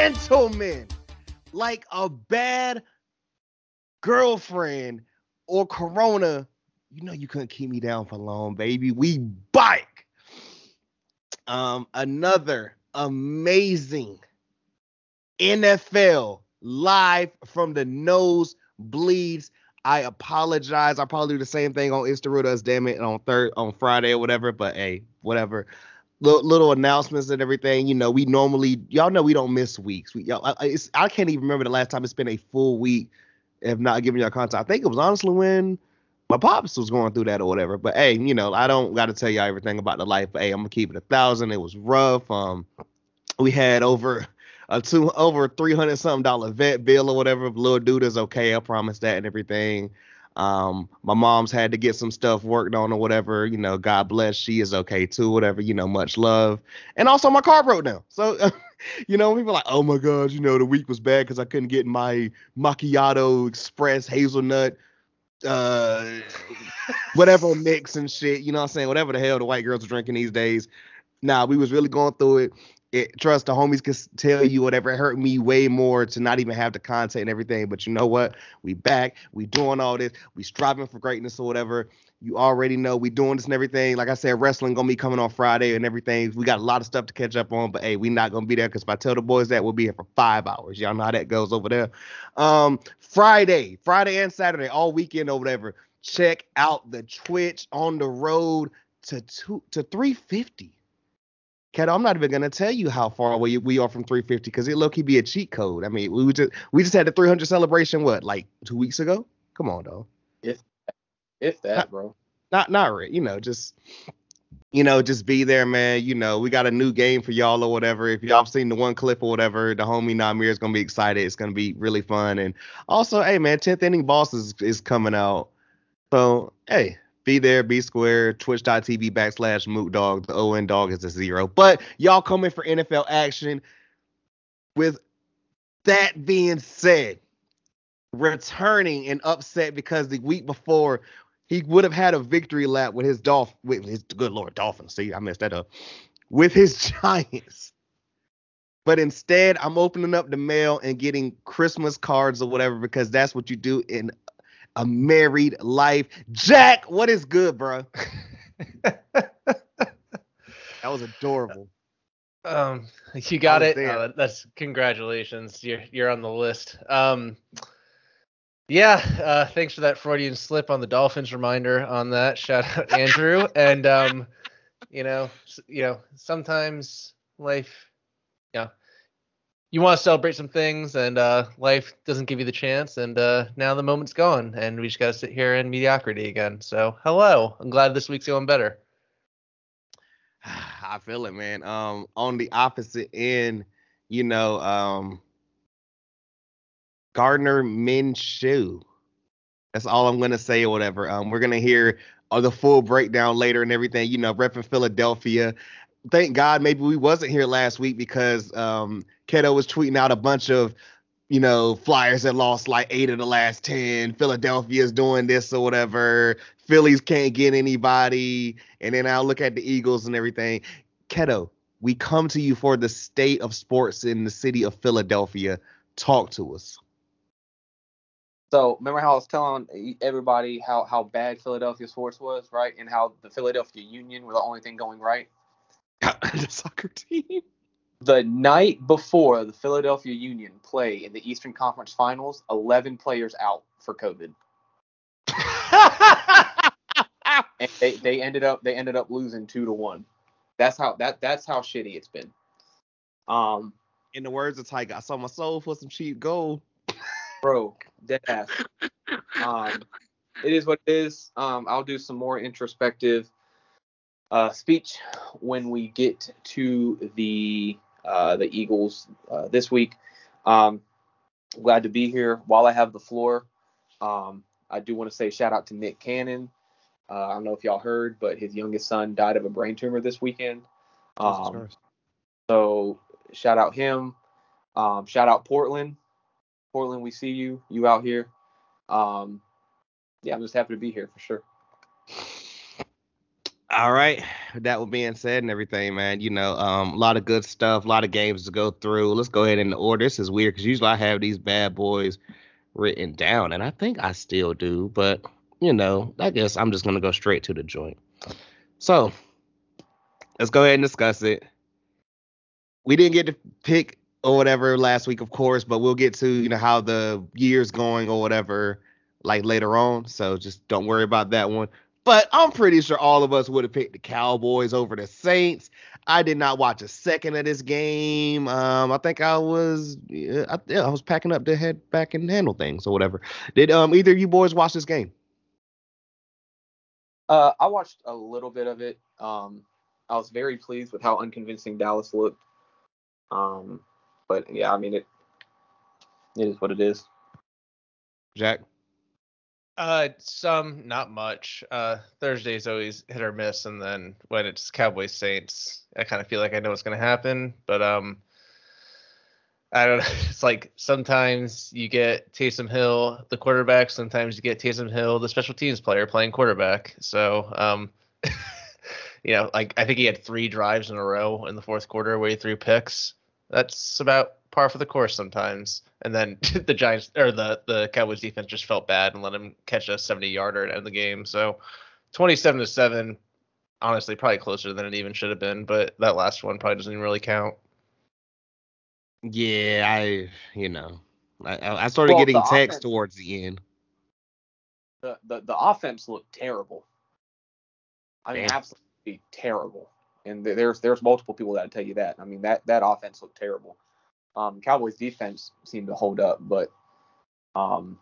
and gentlemen. Like a bad girlfriend or corona, you know you couldn't keep me down for long, baby. We bike. Um, another amazing NFL live from the nose bleeds. I apologize. I probably do the same thing on Insta us, damn it, on third on Friday or whatever. But hey, whatever. Little, little announcements and everything. You know, we normally y'all know we don't miss weeks. We y'all, I, I can't even remember the last time it's been a full week if not giving y'all content. I think it was honestly when my pops was going through that or whatever. But hey, you know, I don't got to tell y'all everything about the life. But hey, I'm gonna keep it a thousand. It was rough. Um, we had over a two over three hundred something dollar vet bill or whatever. Little dude is okay, I promise that and everything. Um, my mom's had to get some stuff worked on or whatever. You know, God bless, she is okay too. Whatever, you know, much love. And also, my car broke down. So, you know, people like, oh my god, you know, the week was bad because I couldn't get my macchiato express hazelnut uh whatever mix and shit you know what i'm saying whatever the hell the white girls are drinking these days nah we was really going through it it, trust the homies can tell you whatever. Hurt me way more to not even have the content and everything. But you know what? We back. We doing all this. We striving for greatness or whatever. You already know we doing this and everything. Like I said, wrestling gonna be coming on Friday and everything. We got a lot of stuff to catch up on. But hey, we not gonna be there because if I tell the boys that we'll be here for five hours. Y'all know how that goes over there. Um, Friday, Friday and Saturday, all weekend or whatever. Check out the Twitch on the road to two to 350 Kato, I'm not even gonna tell you how far away we are from 350 because it low key be a cheat code. I mean, we just we just had the 300 celebration what like two weeks ago. Come on, though. If if that, not, bro. Not not right. You know, just you know, just be there, man. You know, we got a new game for y'all or whatever. If y'all seen the one clip or whatever, the homie Namir is gonna be excited. It's gonna be really fun. And also, hey man, 10th inning boss is, is coming out. So hey, be there, be square, twitch.tv backslash moot dog. The ON dog is a zero. But y'all coming for NFL action. With that being said, returning and upset because the week before he would have had a victory lap with his Dolph with his good lord Dolphins. See, I messed that up. With his Giants. But instead, I'm opening up the mail and getting Christmas cards or whatever because that's what you do in a married life. Jack, what is good, bro? that was adorable. Um, you got it. Uh, that's congratulations. You're you're on the list. Um, yeah. Uh, thanks for that Freudian slip on the Dolphins reminder on that. Shout out Andrew. and um, you know, you know, sometimes life, yeah, you want to celebrate some things and uh, life doesn't give you the chance and uh, now the moment's gone and we just got to sit here in mediocrity again. So hello. I'm glad this week's going better. I feel it man. Um on the opposite end you know um gardner minshew. That's all i'm gonna say or whatever. Um we're gonna hear uh, the full breakdown later and everything you know rep in philadelphia thank God maybe we wasn't here last week because um Keto was tweeting out a bunch of you know, Flyers that lost like eight of the last 10. Philadelphia's doing this or whatever. Phillies can't get anybody. And then I'll look at the Eagles and everything. Keto, we come to you for the state of sports in the city of Philadelphia. Talk to us. So remember how I was telling everybody how, how bad Philadelphia sports was, right? And how the Philadelphia Union were the only thing going right? the soccer team. The night before the Philadelphia Union play in the Eastern Conference Finals, 11 players out for COVID. and they, they ended up they ended up losing two to one. That's how that that's how shitty it's been. Um, in the words of Tiger, I saw my soul for some cheap gold. bro, dead ass. Um, it is what it is. Um, I'll do some more introspective uh, speech when we get to the uh, the Eagles uh, this week. Um, glad to be here. While I have the floor, um, I do want to say shout out to Nick Cannon. Uh, I don't know if y'all heard, but his youngest son died of a brain tumor this weekend. Um, so shout out him. Um, shout out Portland. Portland, we see you. You out here. Um, yeah, I'm just happy to be here for sure. All right. That being said and everything, man, you know, um, a lot of good stuff, a lot of games to go through. Let's go ahead the order. This is weird because usually I have these bad boys written down, and I think I still do, but you know, I guess I'm just gonna go straight to the joint. So let's go ahead and discuss it. We didn't get to pick or whatever last week, of course, but we'll get to you know how the year's going or whatever like later on. So just don't worry about that one. But I'm pretty sure all of us would have picked the Cowboys over the Saints. I did not watch a second of this game. Um, I think I was, yeah, I, yeah, I was packing up to head back and handle things or whatever. Did um either of you boys watch this game? Uh, I watched a little bit of it. Um, I was very pleased with how unconvincing Dallas looked. Um, but yeah, I mean it. It is what it is. Jack. Uh, some, not much. Uh, Thursday's always hit or miss, and then when it's Cowboys Saints, I kind of feel like I know what's gonna happen. But um, I don't know. It's like sometimes you get Taysom Hill, the quarterback. Sometimes you get Taysom Hill, the special teams player, playing quarterback. So um, you know, like I think he had three drives in a row in the fourth quarter where he threw picks. That's about par for the course sometimes. And then the Giants or the the Cowboys defense just felt bad and let him catch a 70 yarder at the end of the game. So 27 to seven, honestly, probably closer than it even should have been. But that last one probably doesn't even really count. Yeah, I you know I I started well, getting texts towards the end. The, the the offense looked terrible. I mean, Damn. absolutely terrible. And there's there's multiple people that tell you that. I mean that that offense looked terrible. Um, Cowboys defense seemed to hold up, but um,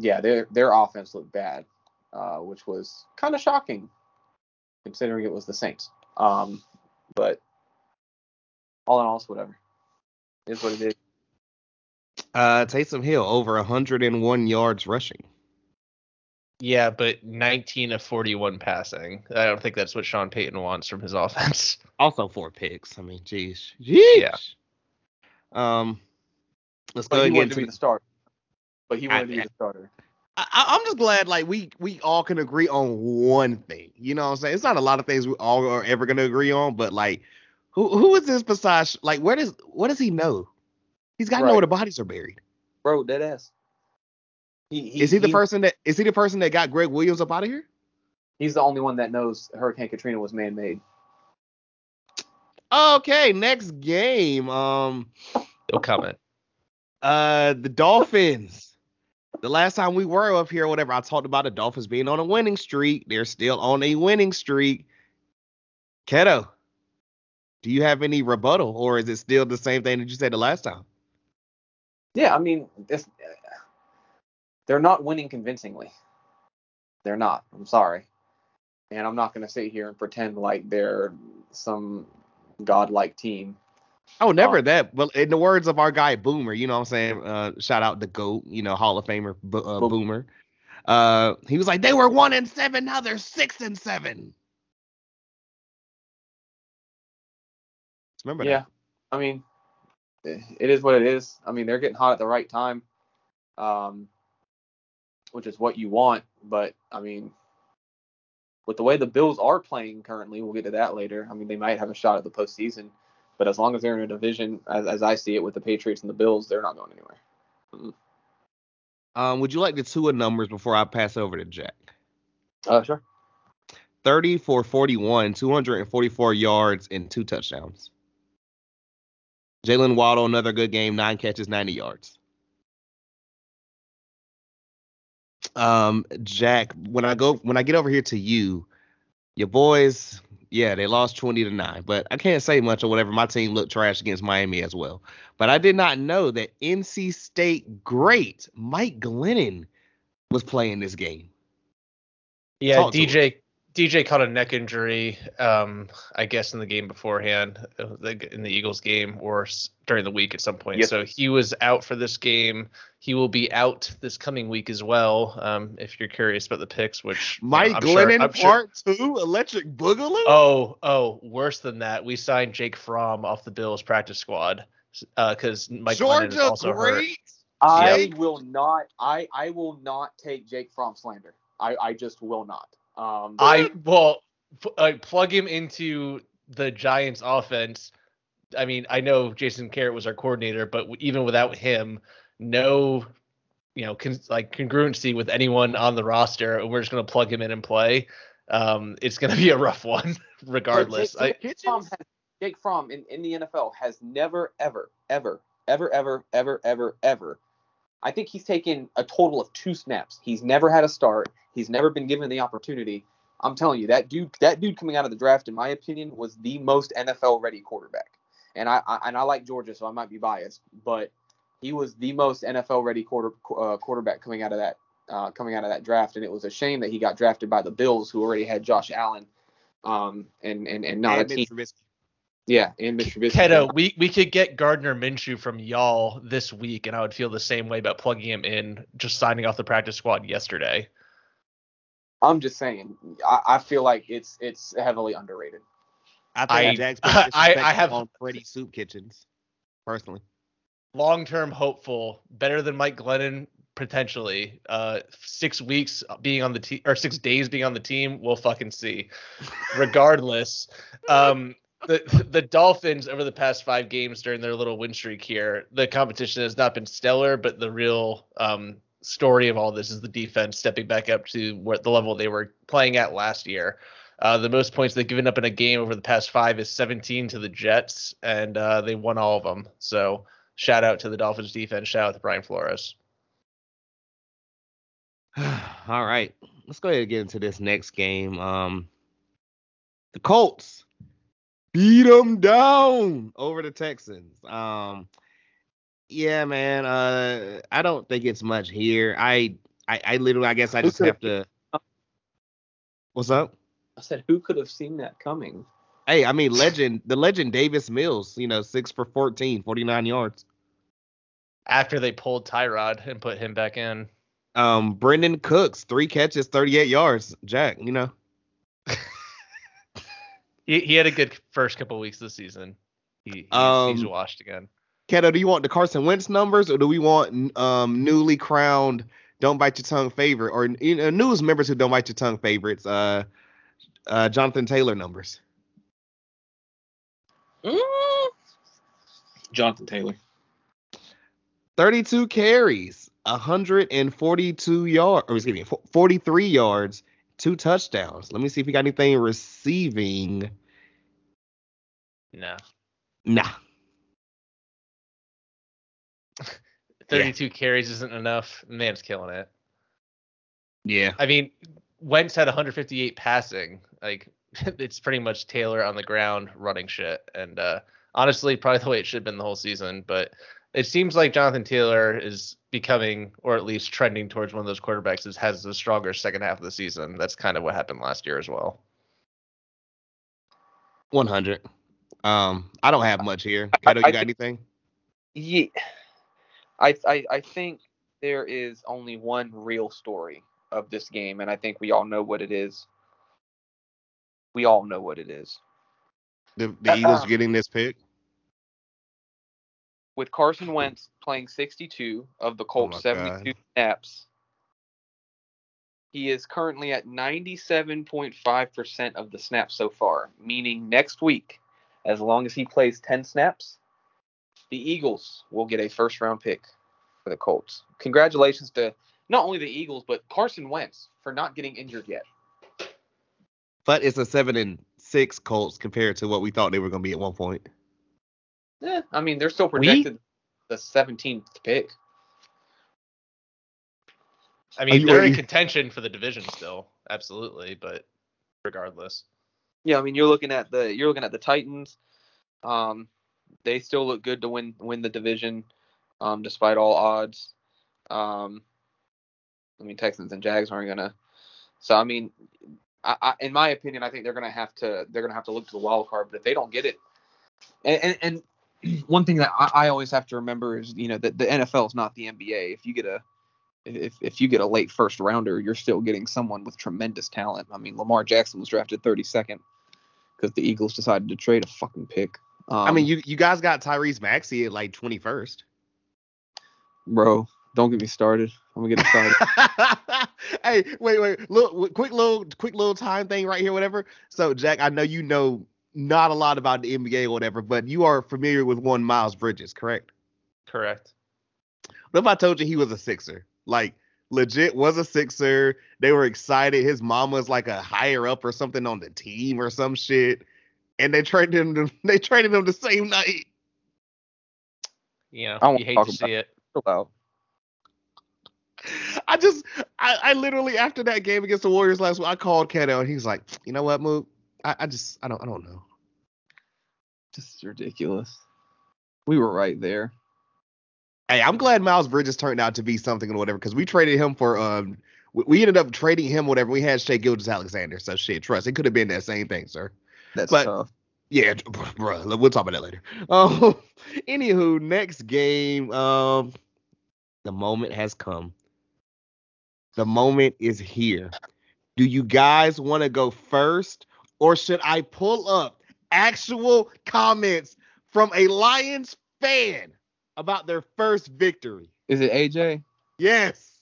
yeah, their their offense looked bad, uh, which was kind of shocking considering it was the Saints. Um, but all in all, it's whatever. It is what it is. Uh, Taysom Hill over 101 yards rushing. Yeah, but 19 of 41 passing. I don't think that's what Sean Payton wants from his offense. Also four picks. I mean, geez, geez. Yeah. Um, let's but go. He wanted to be the start. But he wanted I, to be the starter. I, am just glad like we we all can agree on one thing. You know what I'm saying? It's not a lot of things we all are ever gonna agree on, but like who who is this besides like where does what does he know? He's got to right. know where the bodies are buried. Bro, dead ass. He, he, is he the person that is he the person that got Gregg Williams up out of here? He's the only one that knows Hurricane Katrina was man made. Okay, next game. Um, no comment. Uh, the Dolphins. the last time we were up here, whatever, I talked about the Dolphins being on a winning streak. They're still on a winning streak. Keto, do you have any rebuttal, or is it still the same thing that you said the last time? Yeah, I mean, they're not winning convincingly. They're not. I'm sorry, and I'm not going to sit here and pretend like they're some godlike team. Oh, never um, that. Well, in the words of our guy Boomer, you know what I'm saying? Uh, shout out the GOAT, you know, Hall of Famer uh, Boomer. Uh, he was like, they were one and seven, now they're six and seven. Remember that? yeah. That. I mean, it is what it is. I mean, they're getting hot at the right time, um, which is what you want. But I mean, with the way the Bills are playing currently, we'll get to that later. I mean, they might have a shot at the postseason, but as long as they're in a division, as, as I see it, with the Patriots and the Bills, they're not going anywhere. Mm-hmm. Um, would you like the two of numbers before I pass over to Jack? Uh, sure. 30 for 41, 244 yards and two touchdowns. Jalen Waddle, another good game, nine catches, 90 yards. Um, Jack, when I go when I get over here to you, your boys, yeah, they lost 20 to 9, but I can't say much or whatever. My team looked trash against Miami as well. But I did not know that NC State great Mike Glennon was playing this game. Yeah, Talk DJ DJ caught a neck injury, um, I guess in the game beforehand, uh, in the Eagles game, or during the week at some point. Yep. So he was out for this game. He will be out this coming week as well. Um, if you're curious about the picks, which Mike uh, Glennon sure, part sure. two, Electric Boogaloo. Oh, oh, worse than that. We signed Jake Fromm off the Bills practice squad because uh, Mike Georgia Glennon is also great. hurt. I yep. will not. I I will not take Jake Fromm slander. I I just will not. Um, I well, like plug him into the Giants offense. I mean, I know Jason Garrett was our coordinator, but even without him, no, you know, con- like congruency with anyone on the roster. and We're just gonna plug him in and play. Um, it's gonna be a rough one, regardless. Jake, Jake, Fromm has, Jake Fromm in, in the NFL has never, ever, ever, ever, ever, ever, ever, ever. I think he's taken a total of two snaps. He's never had a start. He's never been given the opportunity. I'm telling you, that dude, that dude coming out of the draft, in my opinion, was the most NFL ready quarterback. And I, I and I like Georgia, so I might be biased, but he was the most NFL ready quarter uh, quarterback coming out of that uh, coming out of that draft. And it was a shame that he got drafted by the Bills, who already had Josh Allen, um, and and and not and a team. Trubisky. Yeah, and Mr. Trubisky. Keto, we we could get Gardner Minshew from y'all this week, and I would feel the same way about plugging him in, just signing off the practice squad yesterday. I'm just saying, I, I feel like it's it's heavily underrated. I think I, I, I have on Freddie Soup Kitchens, personally. Long term hopeful, better than Mike Glennon potentially. Uh, six weeks being on the team or six days being on the team, we'll fucking see. Regardless, um, the the Dolphins over the past five games during their little win streak here, the competition has not been stellar, but the real um, story of all this is the defense stepping back up to what the level they were playing at last year. Uh, the most points they've given up in a game over the past five is 17 to the Jets, and uh, they won all of them. So shout out to the Dolphins defense. Shout out to Brian Flores. all right, let's go ahead and get into this next game. Um, the Colts beat them down over the Texans. Um, yeah, man. Uh, I don't think it's much here. I, I, I literally, I guess I just have to. What's up? I said, who could have seen that coming? Hey, I mean, legend, the legend Davis Mills, you know, six for 14, 49 yards. After they pulled Tyrod and put him back in. Um, Brandin Cooks, three catches, 38 yards. Jack, you know. He, he had a good first couple weeks this season. He, he's, um, he's washed again. Keto, do you want the Carson Wentz numbers or do we want um, newly crowned don't bite your tongue favorite or you know, news members who don't bite your tongue favorites? Uh, uh, Jonathan Taylor numbers. Mm. Jonathan Taylor. 32 carries, 142 yards, or excuse me, 43 yards, two touchdowns. Let me see if we got anything receiving. No. Nah. 32 yeah. carries isn't enough. Man's killing it. Yeah. I mean, Wentz had 158 passing. Like it's pretty much Taylor on the ground running shit. And uh, honestly, probably the way it should have been the whole season. But it seems like Jonathan Taylor is becoming, or at least trending towards one of those quarterbacks that has the stronger second half of the season. That's kind of what happened last year as well. 100. Um, I don't have much here. Kato, you got anything? Yeah. I, I I think there is only one real story of this game, and I think we all know what it is. We all know what it is. The, the Eagles getting this pick with Carson Wentz playing 62 of the oh Colts' oh 72 God. snaps. He is currently at 97.5% of the snaps so far, meaning next week, as long as he plays 10 snaps, the Eagles will get a first round pick for the Colts. Congratulations to not only the Eagles but Carson Wentz for not getting injured yet. But it's a seven and six Colts compared to what we thought they were going to be at one point. Yeah, I mean they're still projected we? the 17th pick. I mean they're in contention for the division still, absolutely, but regardless. Yeah, I mean you're looking at the you're looking at the Titans. Um, they still look good to win win the division, um, despite all odds. Um, I mean Texans and Jags aren't gonna. So I mean, I, I, in my opinion, I think they're gonna have to they're gonna have to look to the wild card. But if they don't get it, and and, and one thing that I, I, always have to remember is you know that the NFL is not the NBA. If you get a if if you get a late first rounder, you're still getting someone with tremendous talent. I mean, Lamar Jackson was drafted 32nd because the Eagles decided to trade a fucking pick. Um, I mean, um, you you guys got Tyrese Maxey at like 21st. Bro, Don't get me started. I'm gonna get excited. hey, wait, wait, look, quick little, quick little time thing right here, whatever. So, Jack, I know you know not a lot about the NBA or whatever, but you are familiar with one Miles Bridges, correct? Correct. What if I told you he was a Sixer? Like, legit was a Sixer. They were excited. His mom was like a higher up or something on the team or some shit, and they traded him. To, they traded him the same night. You know, you hate to see it. Out. I just, I, I literally after that game against the Warriors last week, I called Keto and he's like, you know what, Mook? I, I just, I don't, I don't know. Just ridiculous. We were right there. Hey, I'm glad Miles Bridges turned out to be something or whatever because we traded him for um we ended up trading him whatever. We had Shai Gilgeous-Alexander, so shit, trust it could have been that same thing, sir. That's but, tough. Yeah, bro, we'll talk about that later. Um, anywho, next game, um, the moment has come. The moment is here. Do you guys want to go first, or should I pull up actual comments from a Lions fan about their first victory? Is it AJ? Yes.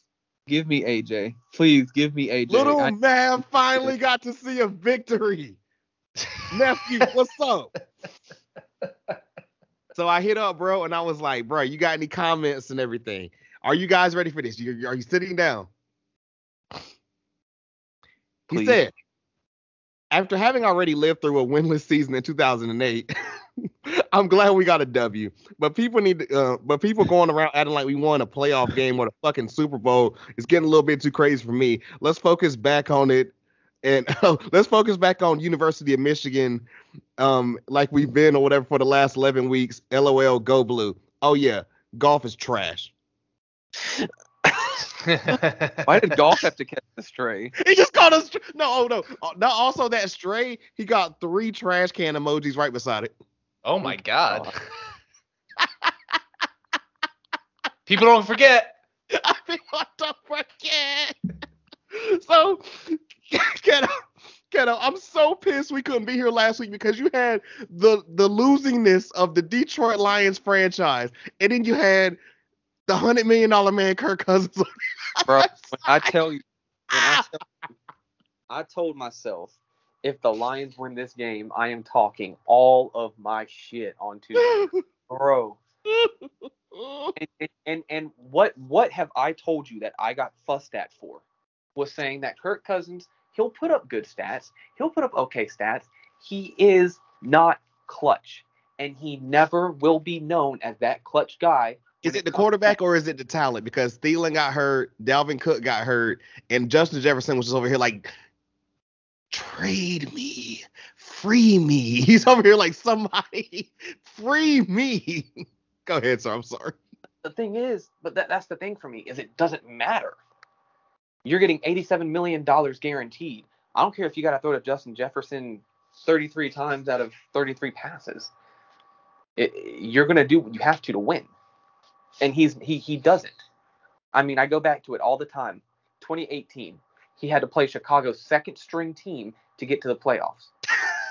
Give me AJ. Please give me AJ. Little I- man finally got to see a victory. Nephew, what's up? so I hit up, bro, and I was like, bro, you got any comments and everything? Are you guys ready for this? Are you sitting down? Please. He said, after having already lived through a winless season in 2008, I'm glad we got a W. But people need to, uh, but people going around acting like we won a playoff game or a fucking Super Bowl is getting a little bit too crazy for me. Let's focus back on it and uh, let's focus back on University of Michigan, um, like we've been or whatever for the last 11 weeks. LOL, go blue. Oh yeah, golf is trash. Why did golf have to catch the stray? He just caught us. No, oh no, uh, not also that stray. He got three trash can emojis right beside it. Oh my god. People don't forget. People don't forget. so, Keto, Keto, I'm so pissed we couldn't be here last week because you had the the losingness of the Detroit Lions franchise, and then you had the hundred million dollar man Kirk Cousins. Bro, I tell you, I, ah! tell you I told myself if the Lions win this game, I am talking all of my shit on Tuesday, bro. and, and and what what have I told you that I got fussed at for? Was saying that Kirk Cousins he'll put up good stats, he'll put up okay stats. He is not clutch, and he never will be known as that clutch guy is it the quarterback or is it the talent? Because Thielen got hurt, Dalvin Cook got hurt, and Justin Jefferson was just over here like, trade me, free me. He's over here like somebody, free me. Go ahead, sir. I'm sorry. The thing is, but that, that's the thing for me is it doesn't matter. You're getting 87 million dollars guaranteed. I don't care if you got to throw to Justin Jefferson 33 times out of 33 passes. It, you're gonna do what you have to to win and he's he he doesn't. I mean, I go back to it all the time. 2018, he had to play Chicago's second string team to get to the playoffs.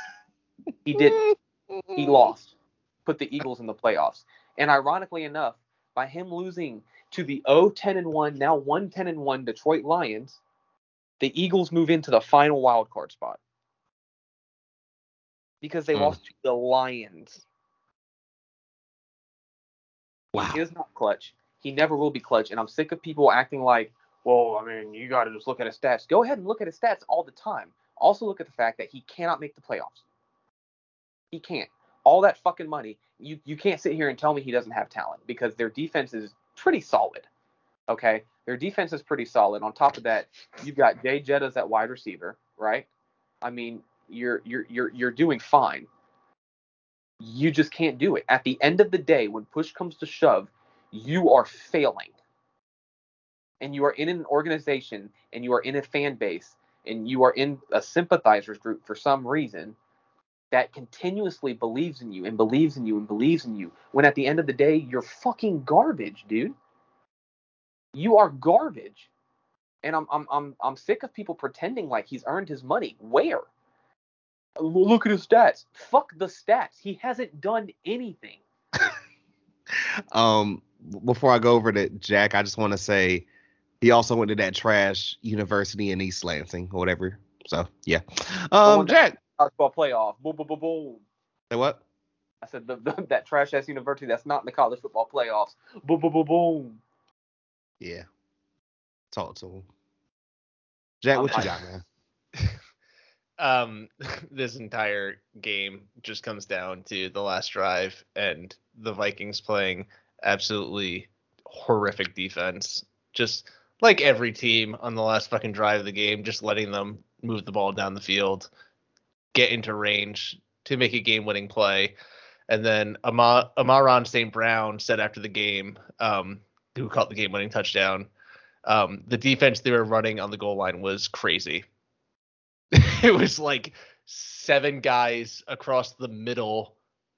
he didn't. He lost. Put the Eagles in the playoffs. And ironically enough, by him losing to the 0-10 and 1, now 1-10 and 1 Detroit Lions, the Eagles move into the final wild card spot. Because they mm. lost to the Lions. Wow. He is not clutch. He never will be clutch. And I'm sick of people acting like, well, I mean, you got to just look at his stats. Go ahead and look at his stats all the time. Also, look at the fact that he cannot make the playoffs. He can't. All that fucking money, you, you can't sit here and tell me he doesn't have talent because their defense is pretty solid. Okay? Their defense is pretty solid. On top of that, you've got Jay Jettas at wide receiver, right? I mean, you're you're you're you're doing fine you just can't do it. At the end of the day, when push comes to shove, you are failing. And you are in an organization and you are in a fan base and you are in a sympathizers group for some reason that continuously believes in you and believes in you and believes in you when at the end of the day you're fucking garbage, dude. You are garbage. And I'm I'm I'm I'm sick of people pretending like he's earned his money. Where? Look at his stats. Fuck the stats. He hasn't done anything. um, before I go over to Jack, I just want to say he also went to that trash university in East Lansing or whatever. So yeah. Um, Jack. Basketball playoff. Boom, boom, boom, boom. Say what? I said the, the, that trash ass university that's not in the college football playoffs. Boom, boom, boom, boom. Yeah. Talk to him. Jack, what you got, man? Um, this entire game just comes down to the last drive and the Vikings playing absolutely horrific defense. Just like every team on the last fucking drive of the game, just letting them move the ball down the field, get into range to make a game winning play. And then Amar- Amon-Ra St. Brown said after the game, um, who caught the game winning touchdown, um, the defense they were running on the goal line was crazy. it was like seven guys across the middle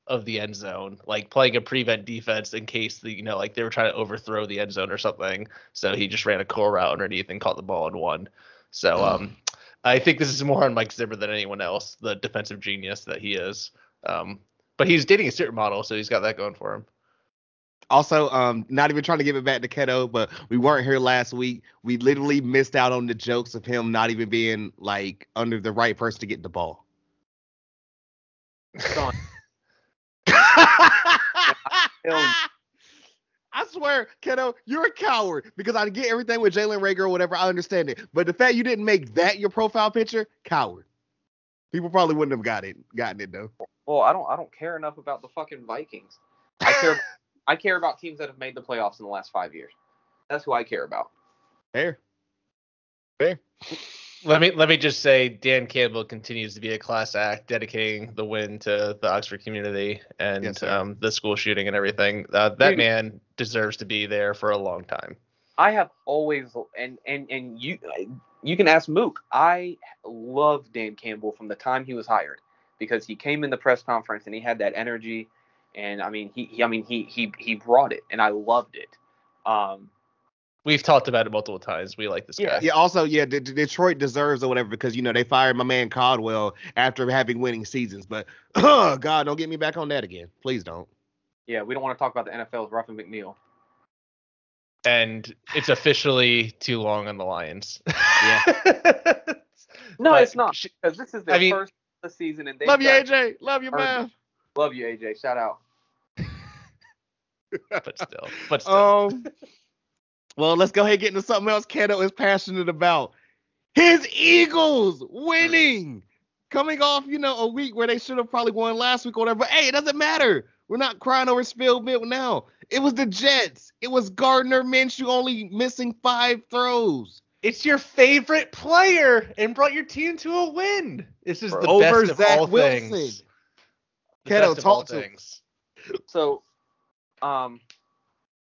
of the end zone, like playing a prevent defense in case the you know like they were trying to overthrow the end zone or something. So he just ran a core route underneath and caught the ball and won. So um, I think this is more on Mike Zimmer than anyone else, the defensive genius that he is. Um, but he's dating a supermodel, so he's got that going for him. Also, um, not even trying to give it back to Keto, but we weren't here last week. We literally missed out on the jokes of him not even being like under the right person to get the ball. I swear, Keto, you're a coward because I get everything with Jalen Reagor or whatever. I understand it, but the fact you didn't make that your profile picture, coward. People probably wouldn't have got it, gotten it though. Well, I don't, I don't care enough about the fucking Vikings. I care, I care about teams that have made the playoffs in the last five years. That's who I care about. Fair, fair. Let me let me just say, Dan Campbell continues to be a class act, dedicating the win to the Oxford community and yes, um, the school shooting and everything. Uh, that Dude, man deserves to be there for a long time. I have always and and and you you can ask Mook. I love Dan Campbell from the time he was hired because he came in the press conference and he had that energy, and I mean he, he I mean he he he brought it and I loved it. Um, We've talked about it multiple times. We like this yeah, guy. Yeah. Also, yeah, D- Detroit deserves or whatever because you know they fired my man Caldwell after having winning seasons. But oh God, don't get me back on that again. Please don't. Yeah, we don't want to talk about the NFL's Ruffin McNeill. And it's officially too long on the Lions. Yeah. no, but, it's not because this is their I mean, first of the season and they love you, AJ. Love you, man. Love you, AJ. Shout out. But still, but still. Um, well, let's go ahead and get into something else Keto is passionate about. His Eagles winning. Coming off, you know, a week where they should have probably won last week or whatever. But hey, it doesn't matter. We're not crying over spilled milk now. It was the Jets. It was Gardner Minshew only missing five throws. It's your favorite player and brought your team to a win. This is the over best Zach of all Wilson. things. Keto, talk to things. So, um,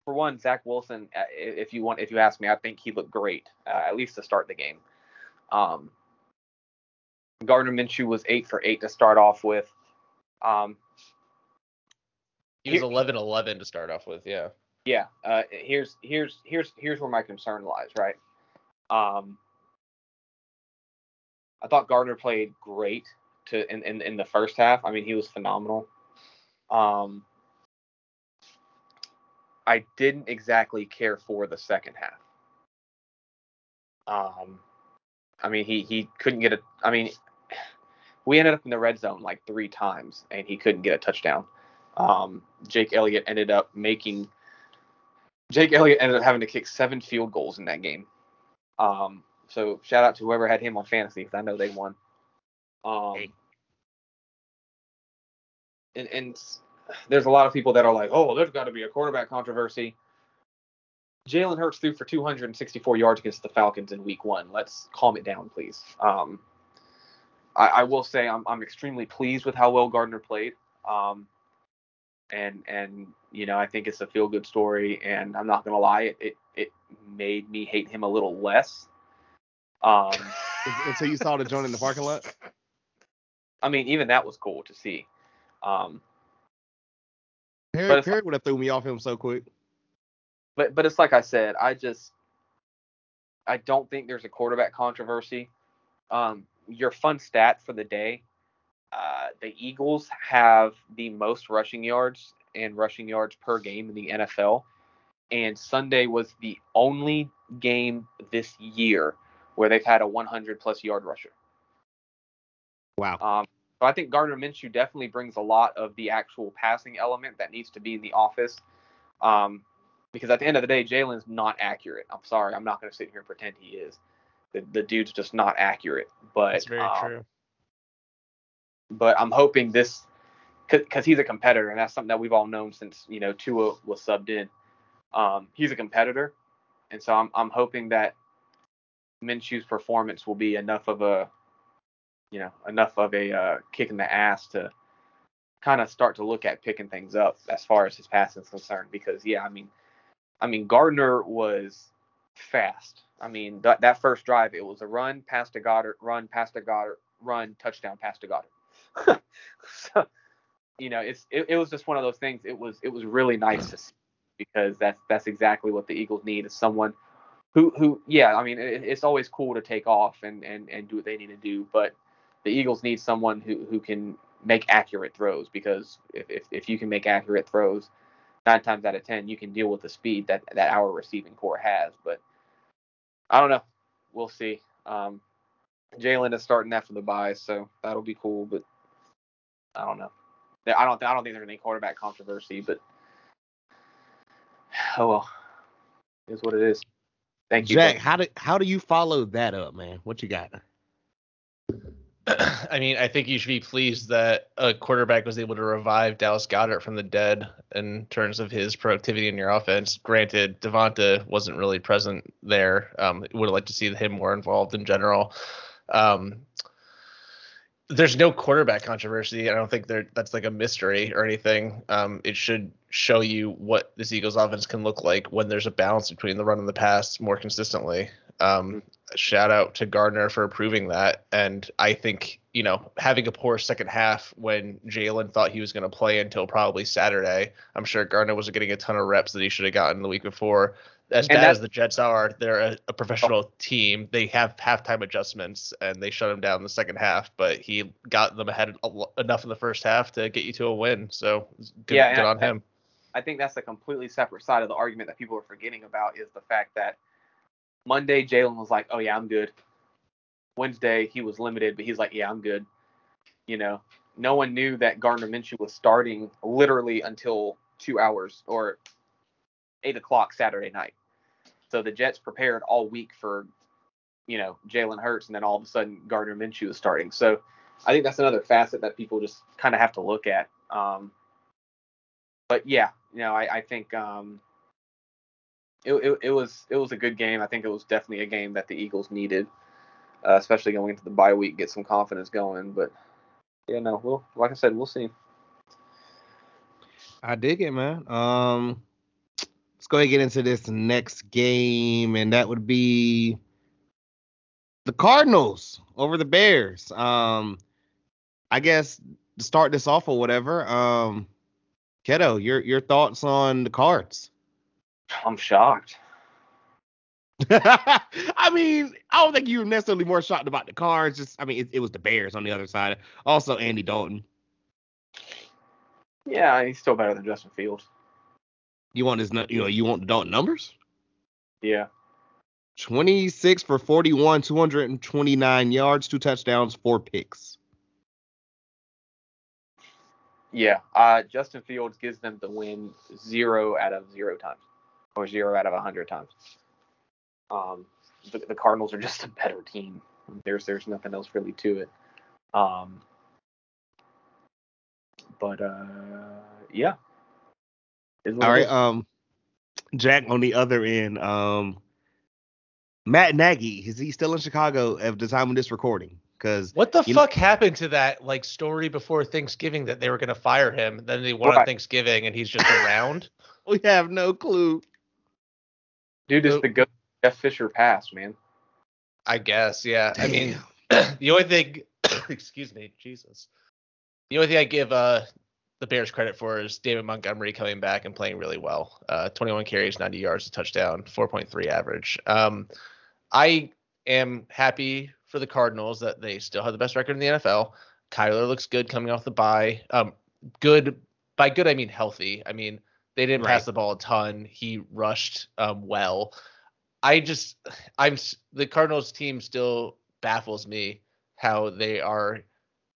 for one, Zach Wilson, uh, if you want, if you ask me, I think he looked great, uh, at least to start the game. Um, Gardner Minshew was eight for eight to start off with. Um, he was 11 11 to start off with, yeah. Yeah. Uh, here's here's here's here's where my concern lies, right? Um, I thought Gardner played great to in, in in the first half. I mean, he was phenomenal. Um, I didn't exactly care for the second half. Um, I mean, he he couldn't get a. I mean, we ended up in the red zone like three times, and he couldn't get a touchdown. Um, Jake Elliott ended up making. Jake Elliott ended up having to kick seven field goals in that game. Um, so shout out to whoever had him on fantasy because I know they won. Um, hey. and, and there's a lot of people that are like, oh, there's got to be a quarterback controversy. Jalen Hurts threw for 264 yards against the Falcons in Week One. Let's calm it down, please. Um, I, I, will say I'm, I'm extremely pleased with how well Gardner played. Um, and and you know I think it's a feel good story, and I'm not gonna lie, it it, it made me hate him a little less. Um, until you saw the joint in the parking lot. I mean, even that was cool to see. Um, Perry, Perry would have threw me off him so quick. But but it's like I said, I just I don't think there's a quarterback controversy. Um, your fun stat for the day: uh, the Eagles have the most rushing yards and rushing yards per game in the NFL, and Sunday was the only game this year where they've had a 100 plus yard rusher. Wow. Um, so I think Gardner Minshew definitely brings a lot of the actual passing element that needs to be in the office. Um, because at the end of the day, Jalen's not accurate. I'm sorry, I'm not going to sit here and pretend he is. The, the dude's just not accurate. But That's very um, true. But I'm hoping this, because he's a competitor, and that's something that we've all known since you know Tua was subbed in. Um, he's a competitor, and so I'm I'm hoping that Minshew's performance will be enough of a, you know, enough of a uh, kick in the ass to kind of start to look at picking things up as far as his passing is concerned. Because yeah, I mean, I mean Gardner was fast. I mean that that first drive, it was a run, pass to Goedert, run, pass to Goedert, run, touchdown, pass to Goedert. so, you know, it's it, it was just one of those things. It was it was really nice to see because that's that's exactly what the Eagles need is someone who who yeah I mean it, it's always cool to take off and and and do what they need to do but the Eagles need someone who who can make accurate throws because if if, you can make accurate throws nine times out of ten you can deal with the speed that that our receiving corps has but I don't know we'll see um, Jalen is starting after the bye so that'll be cool but I don't know I don't I don't think there's any quarterback controversy but oh well is what it is. Thank you. Jack, how do how do you follow that up, man? What you got? I mean, I think you should be pleased that a quarterback was able to revive Dallas Goedert from the dead in terms of his productivity in your offense. Granted, Devonta wasn't really present there. Um, would have liked to see him more involved in general. Um, there's no quarterback controversy. I don't think there that's like a mystery or anything. Um, it should show you what this Eagles offense can look like when there's a balance between the run and the pass more consistently. Um, shout out to Gardner for approving that. And I think, you know, having a poor second half when Jalen thought he was going to play until probably Saturday, I'm sure Gardner wasn't getting a ton of reps that he should have gotten the week before as bad as the Jets are, they're a, a, professional team. They have halftime adjustments, and they shut him down in the second half. But he got them ahead enough in the first half to get you to a win. So good, yeah, good on I, him. I think that's a completely separate side of the argument that people are forgetting about is the fact that Monday Jalen was like, "Oh yeah, I'm good." Wednesday he was limited, but he's like, "Yeah, I'm good." You know, no one knew that Gardner Minshew was starting literally until two hours or eight o'clock Saturday night. So the Jets prepared all week for, you know, Jalen Hurts, and then all of a sudden Gardner Minshew is starting. So I think that's another facet that people just kind of have to look at. Um, but yeah, you know, I, I think um, it, it, it, was it was a good game. I think it was definitely a game that the Eagles needed, uh, especially going into the bye week, get some confidence going. But yeah, no, well, like I said, we'll see. I dig it, man. Um, let's go ahead and get into this next game, and that would be the Cardinals over the Bears. Um, I guess to start this off or whatever. Um, Keto, your your thoughts on the Cards? I'm shocked. I mean, I don't think you're necessarily more shocked about the Cards. Just, I mean, it, it was the Bears on the other side. Also, Andy Dalton. Yeah, he's still better than Justin Fields. You want his, you know, you want the Dalton numbers? Yeah. 26 for 41, 229 yards, two touchdowns, four picks. Yeah, uh, Justin Fields gives them the win zero out of zero times, or zero out of a hundred times. Um, the, the, Cardinals are just a better team. There's there's nothing else really to it. Um, but uh, yeah, all right. Um, Jack on the other end. Um, Matt Nagy is he still in Chicago at the time of this recording? Because what the fuck know, happened to that like story before Thanksgiving that they were gonna fire him? Then they won right. on Thanksgiving and he's just around. we have no clue. Dude, is the good Jeff Fisher pass, man. I guess, yeah. Damn. I mean, the only thing, excuse me, Jesus. The only thing I give uh the Bears credit for is David Montgomery coming back and playing really well. Uh, 21 carries, 90 yards, a touchdown, 4.3 average. Um, I am happy for the Cardinals that they still have the best record in the NFL. Kyler looks good coming off the bye. Um, good by good I mean healthy. I mean They didn't right. pass the ball a ton. He rushed um, well. I just, I'm the Cardinals team still baffles me how they are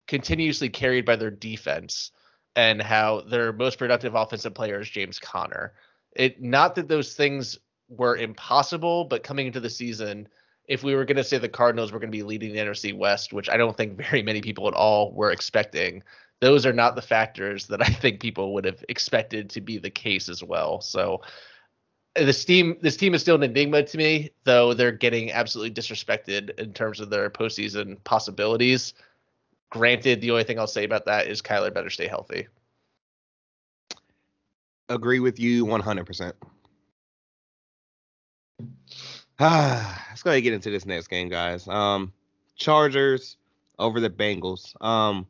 continuously carried by their defense and how their most productive offensive player is James Conner. It not that those things were impossible, but coming into the season, if we were going to say the Cardinals were going to be leading the NFC West, which I don't think very many people at all were expecting, those are not the factors that I think people would have expected to be the case as well. So this team this team is still an enigma to me, though they're getting absolutely disrespected in terms of their postseason possibilities. Granted, the only thing I'll say about that is Kyler better stay healthy. Agree with you 100%. Ah, let's go ahead and get into this next game, guys. Um, Chargers over the Bengals. Um,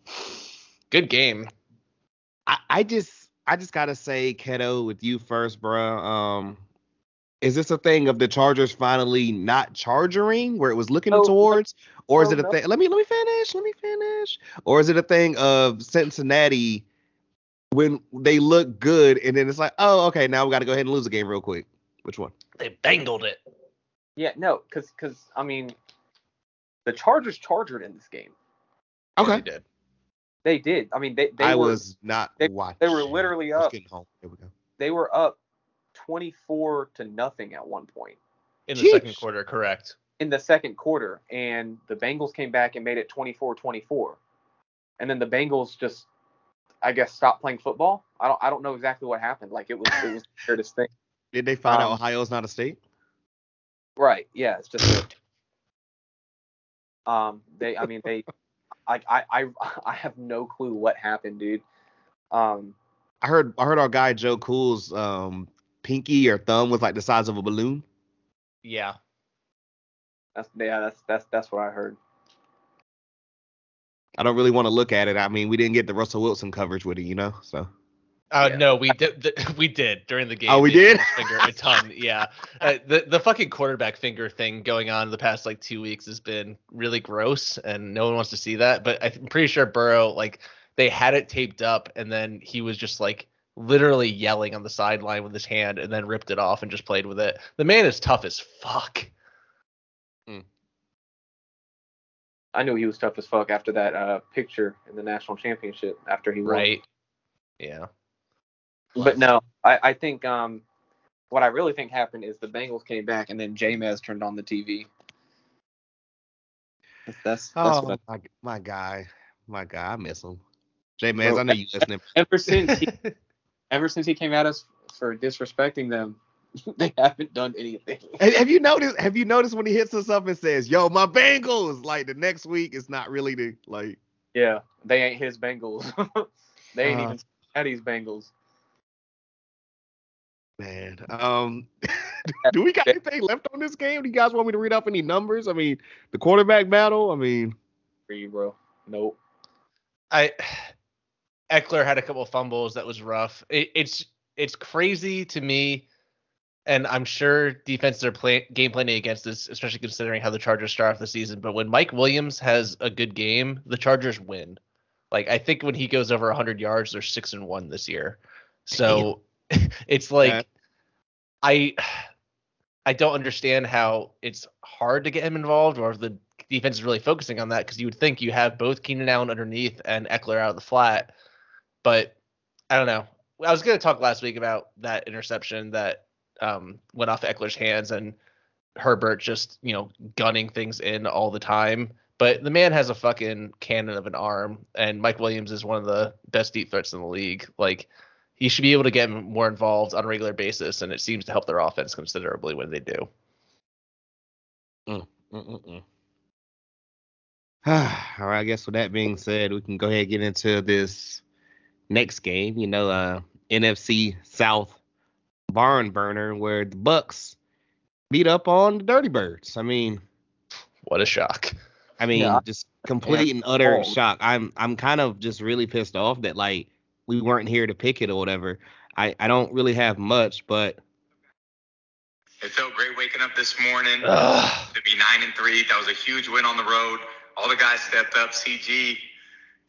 good game. I, I just I just gotta say, Keto, with you first, bro. Um, is this a thing of the Chargers finally not charging where it was looking oh, towards, or is oh, it a no. thing? Let me let me finish. Let me finish. Or is it a thing of Cincinnati when they look good and then it's like, oh, okay, now we got to go ahead and lose the game real quick. Which one? They bangled it. Yeah, no, because because I mean, the Chargers chargered in this game. Okay. Yeah, they did. They did. I mean, they. they I were, was not they, watching. They were literally up. home. Here we go. They were up 24 to nothing at one point. In the Jeez. second quarter, correct. In the second quarter, and the Bengals came back and made it 24-24, and then the Bengals just, I guess, stopped playing football. I don't. I don't know exactly what happened. Like it was. It was the weirdest thing. Did they find um, out Ohio's not a state? Right. Yeah. It's just. um. They. I mean. They. I. I. I. I have no clue what happened, dude. Um. I heard. I heard our guy Joe Cool's um pinky or thumb was like the size of a balloon. Yeah. That's yeah. That's that's that's what I heard. I don't really want to look at it. I mean, we didn't get the Russell Wilson coverage with it, you know. So uh, yeah. no, we did. we did during the game. Oh, we did. Finger a ton. Yeah. Uh, the the fucking quarterback finger thing going on the past like two weeks has been really gross, and no one wants to see that. But I'm pretty sure Burrow like they had it taped up, and then he was just like literally yelling on the sideline with his hand, and then ripped it off and just played with it. The man is tough as fuck. Hmm. I knew he was tough as fuck after that uh, picture in the national championship after he won. Right. Yeah. But no, I, I think um, what I really think happened is the Bengals came back and then Jameis turned on the TV. That's that's, that's oh, my, my guy, my guy, I miss him. Jameis, I know you listening. Ever since he, ever since he came at us for disrespecting them, they haven't done anything. Have you noticed? Have you noticed when he hits us up and says, "Yo, my Bengals"? Like the next week, it's not really the like. Yeah, they ain't his Bengals. they ain't uh, even Eddie's Bengals. Man, um, do we got anything left on this game? Do you guys want me to read off any numbers? I mean, the quarterback battle. I mean, for you, bro. Nope. I Ekeler had a couple fumbles that was rough. It, it's it's crazy to me, and I'm sure defenses are play, game planning against this, especially considering how the Chargers start off the season. But when Mike Williams has a good game, the Chargers win. Like I think when he goes over 100 yards, they're six and one this year. So it's like yeah. I I don't understand how it's hard to get him involved or if the defense is really focusing on that because you would think you have both Keenan Allen underneath and Ekeler out of the flat. But I don't know. I was going to talk last week about that interception that um, went off Ekeler's hands and Herbert just, you know, gunning things in all the time. But the man has a fucking cannon of an arm, and Mike Williams is one of the best deep threats in the league. Like, he should be able to get more involved on a regular basis, and it seems to help their offense considerably when they do. Mm, mm, mm, mm. All right, I guess with that being said, we can go ahead and get into this next game. You know, uh, NFC South barn burner where the Bucs beat up on the Dirty Birds. I mean, what a shock! I mean, yeah. just complete and utter shock. I'm I'm kind of just really pissed off that like we weren't here to pick it or whatever. I, I don't really have much, but it felt great waking up this morning Ugh. to be nine and three. That was a huge win on the road. All the guys stepped up. CG,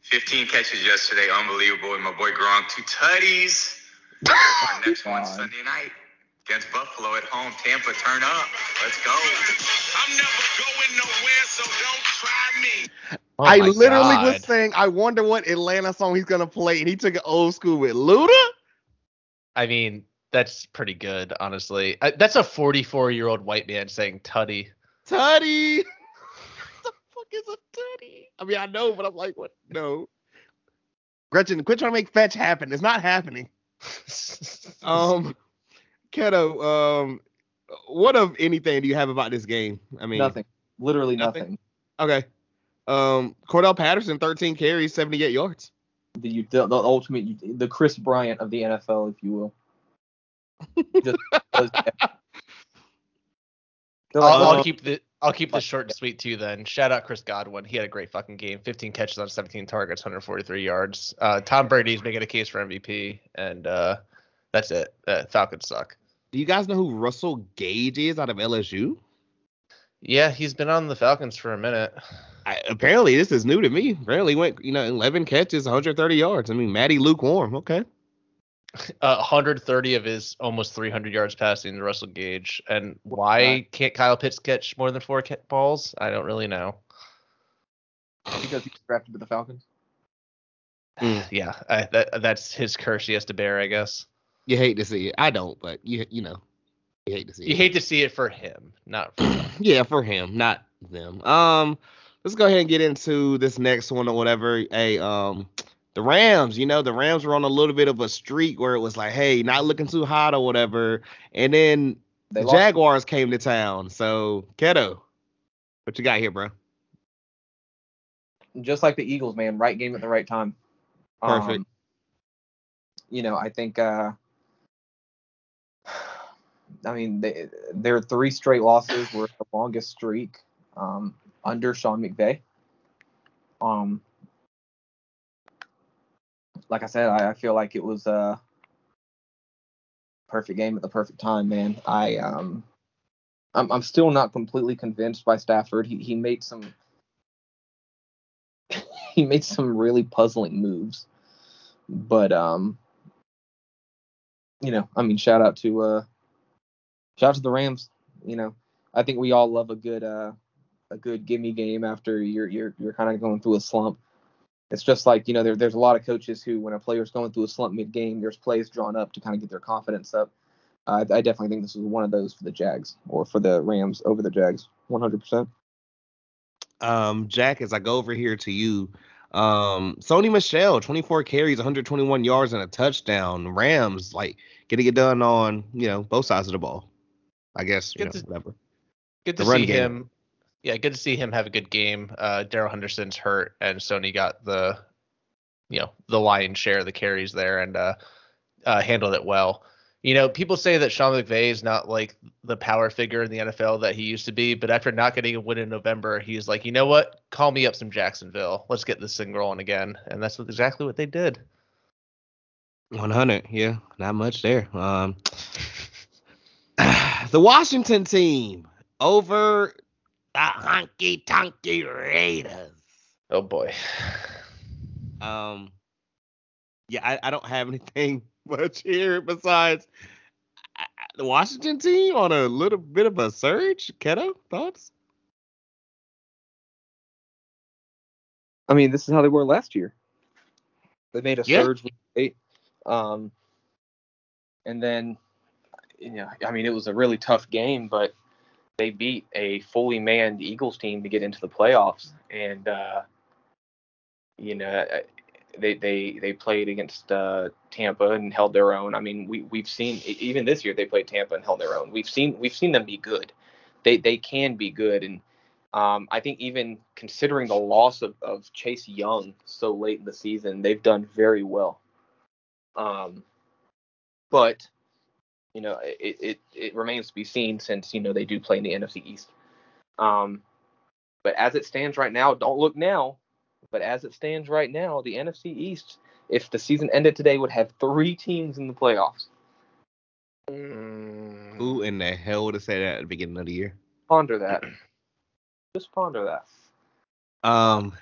15 catches yesterday, unbelievable. And my boy Gronk, two tutties. Our next one Sunday night against Buffalo at home. Tampa, turn up. Let's go. I'm never going nowhere, so don't try me. Oh I literally God. was saying, I wonder what Atlanta song he's gonna play, and he took it old school with Luda. I mean, that's pretty good, honestly. I, that's a 44 year old white man saying "tutty." Tutty. What the fuck is a tutty? I mean, I know, but I'm like, what? No. Gretchen, quit trying to make fetch happen. It's not happening. um, Keto, um, what of anything do you have about this game? I mean, nothing. Literally nothing. nothing. Okay. Um, Cordarrelle Patterson, 13 carries, 78 yards. The, the, the ultimate, the Kris Bryant of the NFL, if you will. Just, I'll, I'll, keep the I'll keep this short and sweet too. Then shout out Chris Godwin. He had a great fucking game. 15 catches on 17 targets, 143 yards. Uh, Tom Brady's making a case for MVP, and uh, that's it. Uh, Falcons suck. Do you guys know who Russell Gage is out of LSU? Yeah, he's been on the Falcons for a minute. I, apparently, this is new to me. Apparently, went you know 11 catches, 130 yards. I mean, Matty lukewarm. Okay. Uh, 130 of his almost 300 yards passing to Russell Gage. And why can't Kyle Pitts catch more than four balls? I don't really know. Because he's drafted to the Falcons. Mm. Yeah, I, that, that's his curse he has to bear, I guess. You hate to see it. I don't, but you you know, you hate to see you it. You hate to see it for him, not for yeah, for him, not them. Um, let's go ahead and get into this next one or whatever. A um, the Rams, you know, the Rams were on a little bit of a streak where it was like, hey, not looking too hot or whatever, and then they the Jaguars came to town. So, Keto, what you got here, bro? Just like the Eagles, man, right game at the right time. Perfect. Um, you know, I think uh I mean, they, their three straight losses were the longest streak um, under Sean McVay. Um, like I said, I, I feel like it was a perfect game at the perfect time, man. I um, I'm, I'm still not completely convinced by Stafford. He he made some he made some really puzzling moves, but um, you know, I mean, shout out to uh shout out to the Rams. You know, I think we all love a good uh a good gimme game after you're you're you're kind of going through a slump. It's just like you know there, there's a lot of coaches who when a player's going through a slump mid game, there's plays drawn up to kind of get their confidence up. Uh, I definitely think this is one of those for the Jags or for the Rams over the Jags, 100%. Um, Jack, as I go over here to you, um, Sony Michel, 24 carries, 121 yards and a touchdown. Rams like getting it done on you know both sides of the ball. I guess you good know, to, whatever. Good to see game. him. Yeah, good to see him have a good game. Uh, Darrell Henderson's hurt, and Sony got the, you know, the lion's share of the carries there, and uh, uh, handled it well. You know, people say that Sean McVay is not like the power figure in the NFL that he used to be, but after not getting a win in November, he's like, you know what? Call me up some Jacksonville. Let's get this thing rolling again, and that's exactly what they did. 100, yeah, not much there. Um, the Washington team over the honky tonky Raiders. Oh boy. Um, yeah, I, I don't have anything much here besides the Washington team on a little bit of a surge. Keto, thoughts? I mean, this is how they were last year. They made a yeah. surge with eight. Um, and then you know, I mean, it was a really tough game, but they beat a fully manned Eagles team to get into the playoffs, and uh, you know, they they they played against uh, Tampa and held their own. I mean, we we've seen even this year they played Tampa and held their own. We've seen we've seen them be good. They they can be good, and um, I think even considering the loss of, of Chase Young so late in the season, they've done very well. Um, but you know, it, it, it remains to be seen since, you know, they do play in the NFC East. Um, but as it stands right now, don't look now, but as it stands right now, the NFC East, if the season ended today, would have three teams in the playoffs. Mm. Who in the hell would have said that at the beginning of the year? Ponder that. Just ponder that. Um,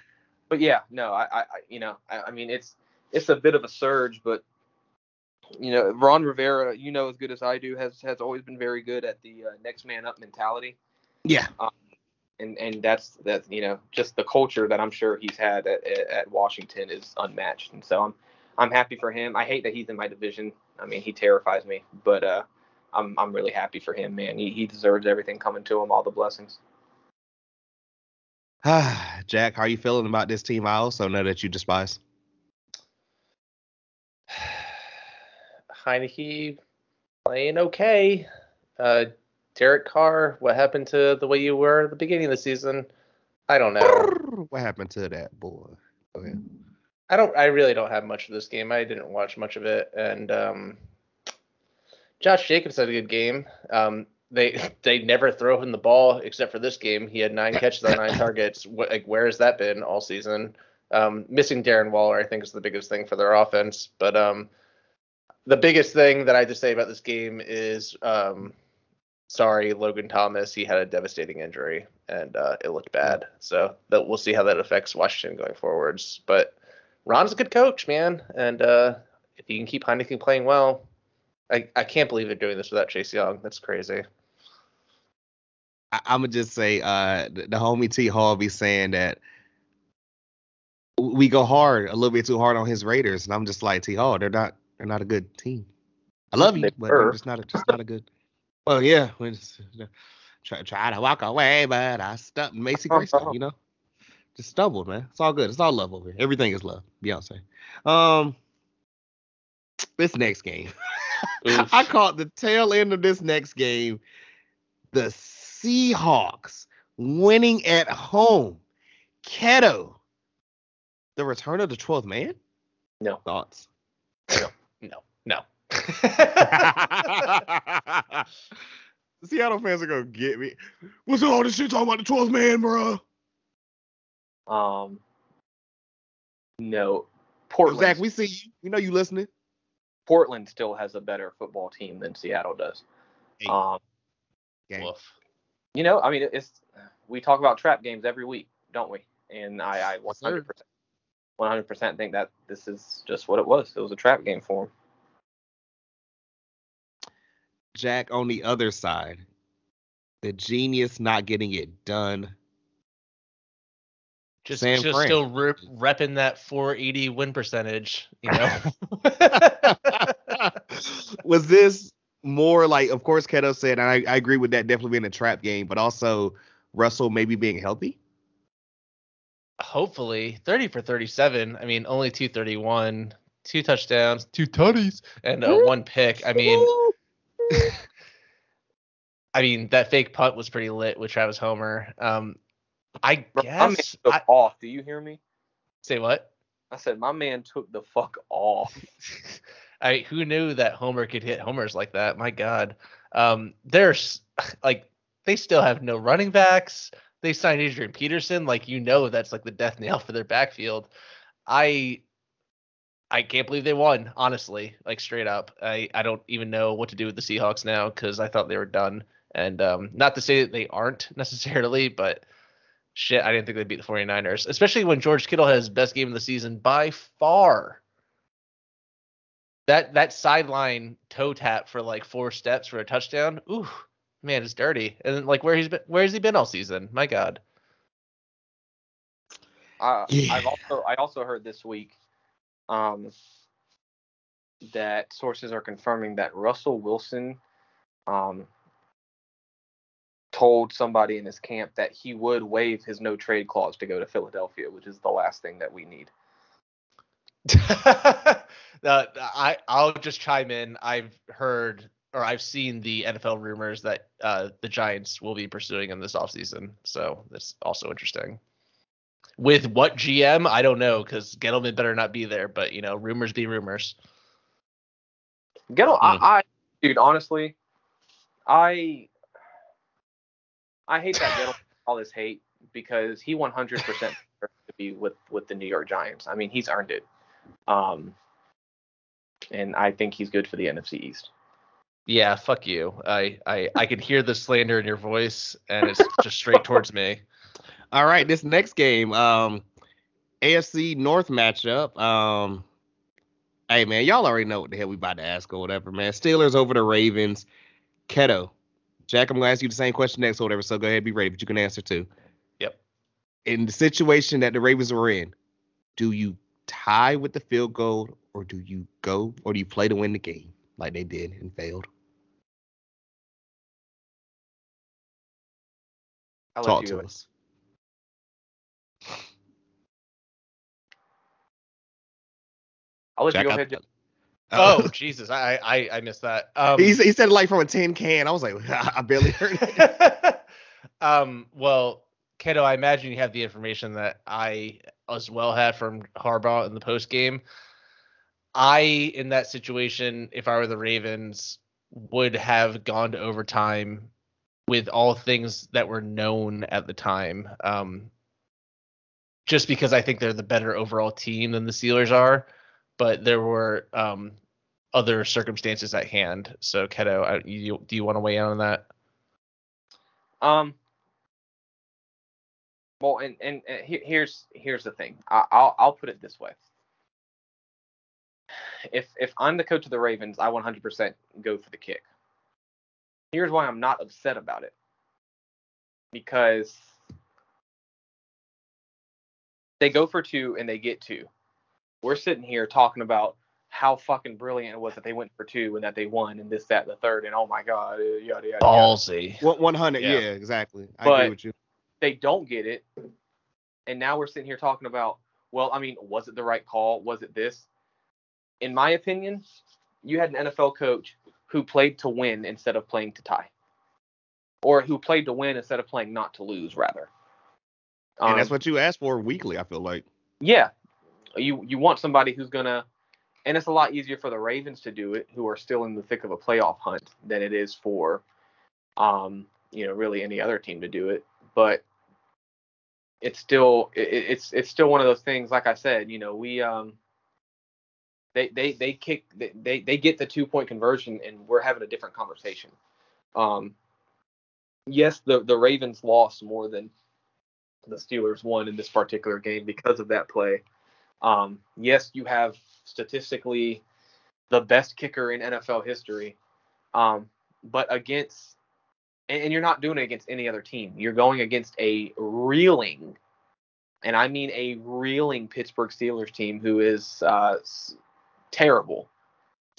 but yeah, no, I, I, you know, I, I mean, it's it's a bit of a surge, but you know, Ron Rivera, you know as good as I do, has has always been very good at the uh, next man up mentality. Yeah. Um, and and that's that's you know just the culture that I'm sure he's had at, at Washington is unmatched. And so I'm I'm happy for him. I hate that he's in my division. I mean, he terrifies me, but uh, I'm I'm really happy for him, man. He he deserves everything coming to him, all the blessings. Jack, how are you feeling about this team? I also know that you despise. Heinicke playing okay. Uh, Derek Carr, what happened to the way you were at the beginning of the season? I don't know. What happened to that boy? Okay. I don't. I really don't have much of this game. I didn't watch much of it, and um, Josh Jacobs had a good game. Um, they they never throw him the ball except for this game. He had nine catches on nine targets. What, like where has that been all season? Um, missing Darren Waller, I think, is the biggest thing for their offense. But um, the biggest thing that I to say about this game is, um, sorry, Logan Thomas. He had a devastating injury, and uh, it looked bad. So that we'll see how that affects Washington going forwards. But Ron's a good coach, man, and uh, if he can keep Heinicke playing well, I, I can't believe they're doing this without Chase Young. That's crazy. I, am gonna just say, uh, the, the homie T Hall be saying that we go hard a little bit too hard on his Raiders, and I'm just like T Hall, they're not they're not a good team. I love you, but they're just not a, just not a good. Well, yeah, just, try try to walk away, but I stuck Macy Gray you know, just stumbled, man. It's all good. It's all love over here. Everything is love. Beyonce. Um, this next game. I caught the tail end of this next game. The Seahawks winning at home. Keto. The return of the 12th man? No. Thoughts? No. No. No. Seattle fans are gonna get me. What's all this shit talking about the 12th man, bro? Um, no. Portland. Zach, we see you. We know you listening. Portland still has a better football team than Seattle does. Eight. Um, you know, I mean, it's we talk about trap games every week, don't we? And I, I 100%, 100% think that this is just what it was. It was a trap game for him. Jack, on the other side, the genius not getting it done. Just, San just Fran. still rep, repping that 480 win percentage, you know. was this more like, of course, Keto said, and I, I agree with that, definitely being a trap game, but also Russell maybe being healthy? Hopefully, 30 for 37. I mean, only 231, two touchdowns, two tutties, and uh, one pick. I mean, I mean that fake punt was pretty lit with Travis Homer. Um, I guess I, off. Do you hear me? Say what? I said my man took the fuck off. I who knew that Homer could hit homers like that? My God. Um, there's like they still have no running backs. They signed Adrian Peterson, like you know that's like the death nail for their backfield. I I can't believe they won, honestly, like straight up. I, I don't even know what to do with the Seahawks now because I thought they were done. And um, not to say that they aren't necessarily, but shit, I didn't think they'd beat the 49ers, especially when George Kittle has best game of the season by far. That that sideline toe tap for like four steps for a touchdown. Ooh, man, it's dirty. And like where he's been, where has he been all season? My God. Uh, yeah. I've also I also heard this week um, that sources are confirming that Russell Wilson um, told somebody in his camp that he would waive his no trade clause to go to Philadelphia, which is the last thing that we need. uh, I I'll just chime in. I've heard or I've seen the NFL rumors that uh, the Giants will be pursuing him this offseason. So that's also interesting. With what GM, I don't know because Gettleman better not be there. But you know, rumors be rumors. Gettle, mm. I, I, dude, honestly, I I hate that Gettle all this hate because he 100% to be with with the New York Giants. I mean, he's earned it. Um, and I think he's good for the NFC East. Yeah, fuck you. I I I can hear the slander in your voice, and it's just straight towards me. All right, this next game, um, AFC North matchup. Um, Hey man, y'all already know what the hell we about to ask or whatever, man. Steelers over the Ravens. Keto. Jack, I'm gonna ask you the same question next or whatever, so go ahead, be ready, but you can answer too. Yep. In the situation that the Ravens were in, do you tie with the field goal or do you go or do you play to win the game like they did and failed? I'll Talk to us. I'll let Jack, you go I- ahead. Jeff. Oh Jesus, I I I missed that. Um, he, he said it like from a tin can. I was like, I barely heard it. um, well, Keto, I imagine you have the information that I as well had from Harbaugh in the post game. I, in that situation, if I were the Ravens, would have gone to overtime with all things that were known at the time. Um, just because I think they're the better overall team than the Steelers are, but there were um, other circumstances at hand. So, Keto, I, you, do you want to weigh in on that? Um. Well, and and, and here's here's the thing. I, I'll I'll put it this way. If if I'm the coach of the Ravens, I 100% go for the kick. Here's why I'm not upset about it. Because they go for two and they get two. We're sitting here talking about how fucking brilliant it was that they went for two and that they won and this, that, and the third, and oh my god, yada yada. yada. Ballsy. 100, Yeah. yeah, exactly. I But- agree with you. they don't get it. And now we're sitting here talking about, well, I mean, was it the right call? Was it this? In my opinion, you had an NFL coach who played to win instead of playing to tie, or who played to win instead of playing not to lose, rather. and that's Um, what you asked for weekly, I feel like. yeah, you you want somebody who's gonna, and it's a lot easier for the Ravens to do it, who are still in the thick of a playoff hunt, than it is for, um, you know, really any other team to do it. But it's still it, it- it's it's still one of those things. Like I said, you know, we um, they they they kick they, they get the two point conversion, and we're having a different conversation. Um, yes, the the Ravens lost more than the Steelers won in this particular game because of that play. Um, yes, you have statistically the best kicker in NFL history, um, but against, and, and you're not doing it against any other team. You're going against a reeling, and I mean a reeling Pittsburgh Steelers team who is uh, terrible.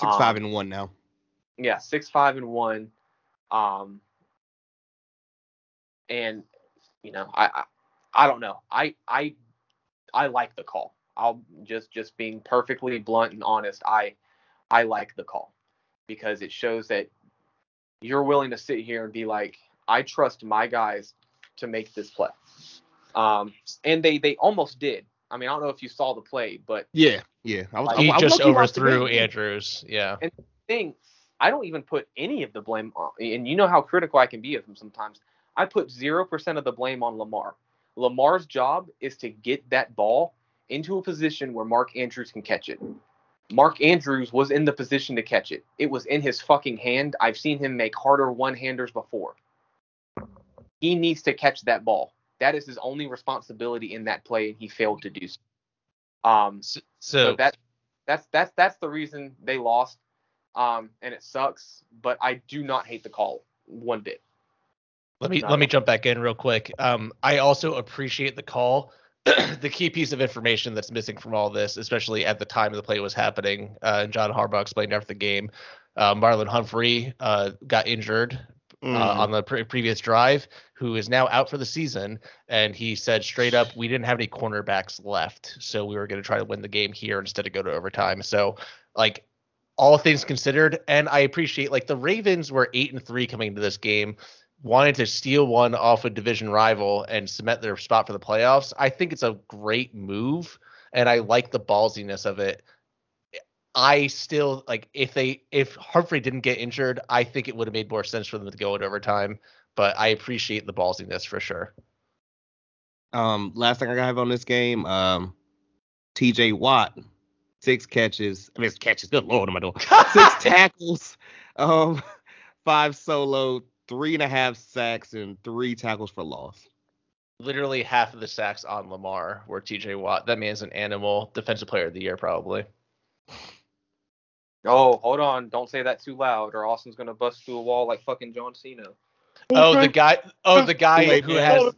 Six, Um, five, and one now. yeah, six five and one. Um, and you know, I, I I don't know. I I I like the call. I'll just just being perfectly blunt and honest. I I like the call because it shows that you're willing to sit here and be like, I trust my guys to make this play. Um, and they they almost did. I mean, I don't know if you saw the play, but Yeah, yeah. I was, He I, I just low-key overthrew. Andrews. Yeah. And thing, I don't even put any of the blame on, and you know how critical I can be of him sometimes. I put 0% of the blame on Lamar. Lamar's job is to get that ball into a position where Mark Andrews can catch it. Mark Andrews was in the position to catch it. It was in his fucking hand. I've seen him make harder one-handers before. He needs to catch that ball. That is his only responsibility in that play, and he failed to do so. Um, So, so that that's that's that's the reason they lost. Um, and it sucks, but I do not hate the call one bit. Let me Not let me jump back in real quick. Um, I also appreciate the call. the key piece of information that's missing from all this, especially at the time the play was happening, uh, and John Harbaugh explained after the game, uh, Marlon Humphrey uh, got injured uh, Mhm. on the pre- previous drive, who is now out for the season. And he said straight up, we didn't have any cornerbacks left, so we were going to try to win the game here instead of go to overtime. So, like, all things considered, and I appreciate like the Ravens were eight and three coming into this game, wanted to steal one off a division rival and cement their spot for the playoffs. I think it's a great move, and I like the ballsiness of it. I still like if they if Humphrey didn't get injured, I think it would have made more sense for them to go in overtime. But I appreciate the ballsiness for sure. Um, last thing I have on this game, um, T.J. Watt, six catches. I mean, it's catches. Good lord, am I doing? Six tackles, um, five solo, three and a half sacks, and three tackles for loss. Literally half of the sacks on Lamar were TJ Watt. That man's an animal, defensive player of the year probably. Oh, hold on! Don't say that too loud, or Austin's gonna bust through a wall like fucking John Cena. Oh, the guy. Oh, the guy who has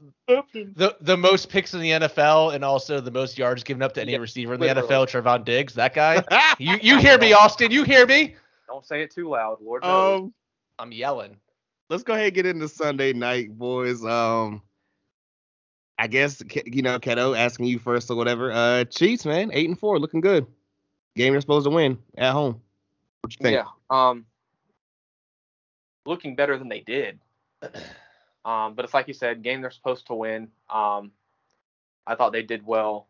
the the most picks in the NFL and also the most yards given up to any Yeah, receiver in the literally. NFL. Trevon Diggs, that guy. you you hear me, Austin? You hear me? Don't say it too loud, Lord knows. um, I'm yelling. Let's go ahead and get into Sunday night, boys. Um, I guess you know, Keto asking you first or whatever. Uh, Chiefs, man, eight and four, looking good. Game they're supposed to win at home. What you think? Yeah. Um, looking better than they did. Um, but it's like you said, game they're supposed to win. Um, I thought they did well.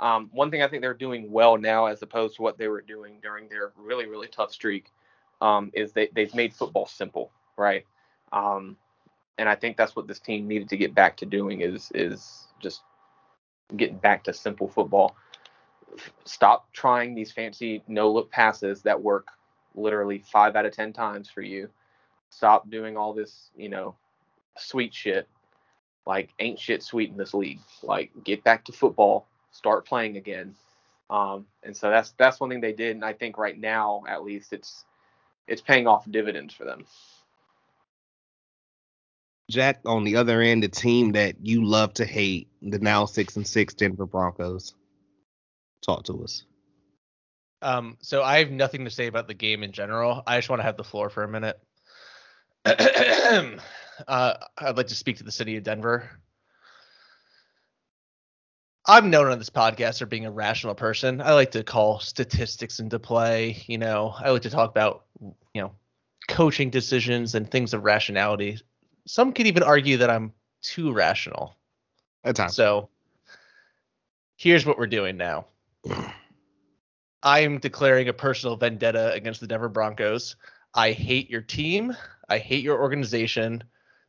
Um, one thing I think they're doing well now, as opposed to what they were doing during their really really tough streak, um, is they they've made football simple, right? Um, and I think that's what this team needed to get back to doing is is just getting back to simple football. Stop trying these fancy no look passes that work literally five out of ten times for you. Stop doing all this, you know, sweet shit. Like ain't shit sweet in this league. Like get back to football, start playing again. Um, and so that's that's one thing they did, and I think right now at least it's it's paying off dividends for them. Jack, on the other end, the team that you love to hate, the now six and six Denver Broncos. Talk to us. Um, so I have nothing to say about the game in general. I just want to have the floor for a minute. uh, I'd like to speak to the city of Denver. I'm known on this podcast for being a rational person. I like to call statistics into play. You know, I like to talk about, you know, coaching decisions and things of rationality. Some could even argue that I'm too rational. At times. So here's what we're doing now. I am declaring a personal vendetta against the Denver Broncos. I hate your team. I hate your organization.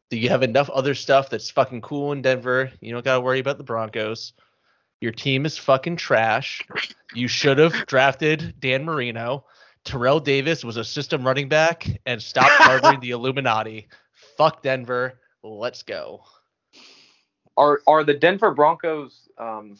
Do you have enough other stuff that's fucking cool in Denver? You don't got to worry about the Broncos. Your team is fucking trash. You should have drafted Dan Marino. Terrell Davis was a system running back and stop harboring the Illuminati. Fuck Denver. Let's go. Are are the Denver Broncos um,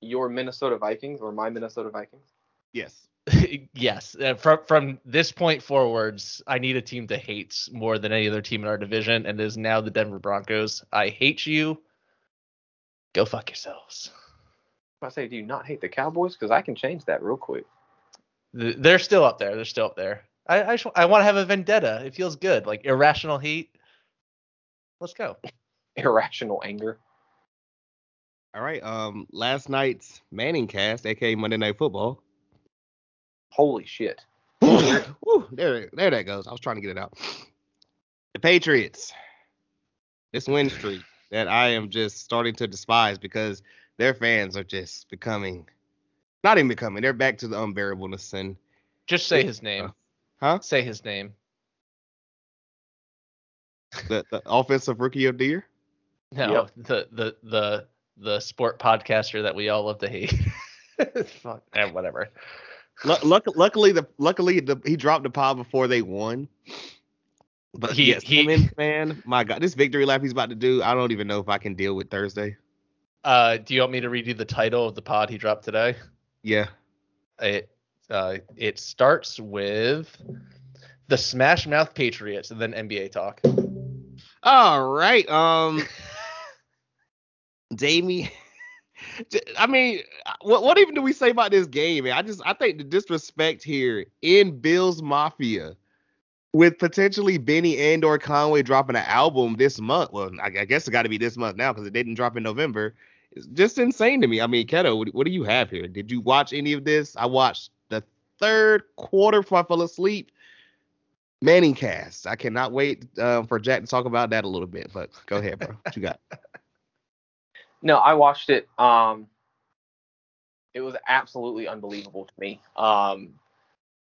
your Minnesota Vikings or my Minnesota Vikings? Yes. yes, uh, from from this point forwards, I need a team to hate more than any other team in our division, and it is now the Denver Broncos. I hate you. Go fuck yourselves. I say, do you not hate the Cowboys? Because I can change that real quick. Th- They're still up there. They're still up there. I I, just- I want to have a vendetta. It feels good, like irrational hate. Let's go. Irrational anger. All right. Um, last night's Manning cast, aka Monday Night Football. Holy shit. Woo, there, there that goes. I was trying to get it out. The Patriots. This win streak that I am just starting to despise because their fans are just becoming, not even becoming. They're back to the unbearableness and Just say his name. Huh? Say his name. The, the offensive rookie of the year. No, the the the the sport podcaster that we all love to hate. Fuck, eh, whatever. Lu- luck, luckily, the luckily the, he dropped the pod before they won. But He- yes, he- Simmons, man, my God, this victory lap he's about to do, I don't even know if I can deal with Thursday. Uh, do you want me to read you the title of the pod he dropped today? Yeah, It uh, it starts with the Smash Mouth Patriots and then NBA talk. All right. Um, Damien. I mean, what what even do we say about this game? I just I think the disrespect here in Bills Mafia, with potentially Benny and or Conway dropping an album this month. Well, I, I guess it got to be this month now because it didn't drop in November. It's just insane to me. I mean, Keto, what, what do you have here? Did you watch any of this? I watched third quarter before I fell asleep. Manning cast. I cannot wait uh, for Jack to talk about that a little bit. But go ahead, bro. What you got? No, I watched it. Um, it was absolutely unbelievable to me. Um,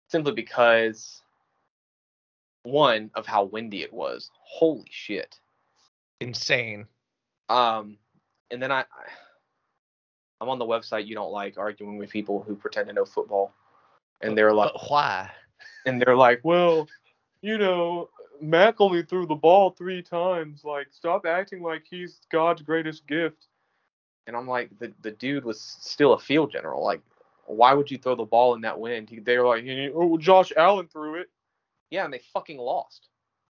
simply because one of how windy it was. Holy shit. Insane. Um, and then I, I, I'm on the website you don't like arguing with people who pretend to know football, and they're like, But why? and they're like, well, you know, Mac only threw the ball three times. Like, stop acting like he's God's greatest gift. And I'm like, the the dude was still a field general. Like, why would you throw the ball in that wind? They're like, oh, Josh Allen threw it. Yeah, and they fucking lost.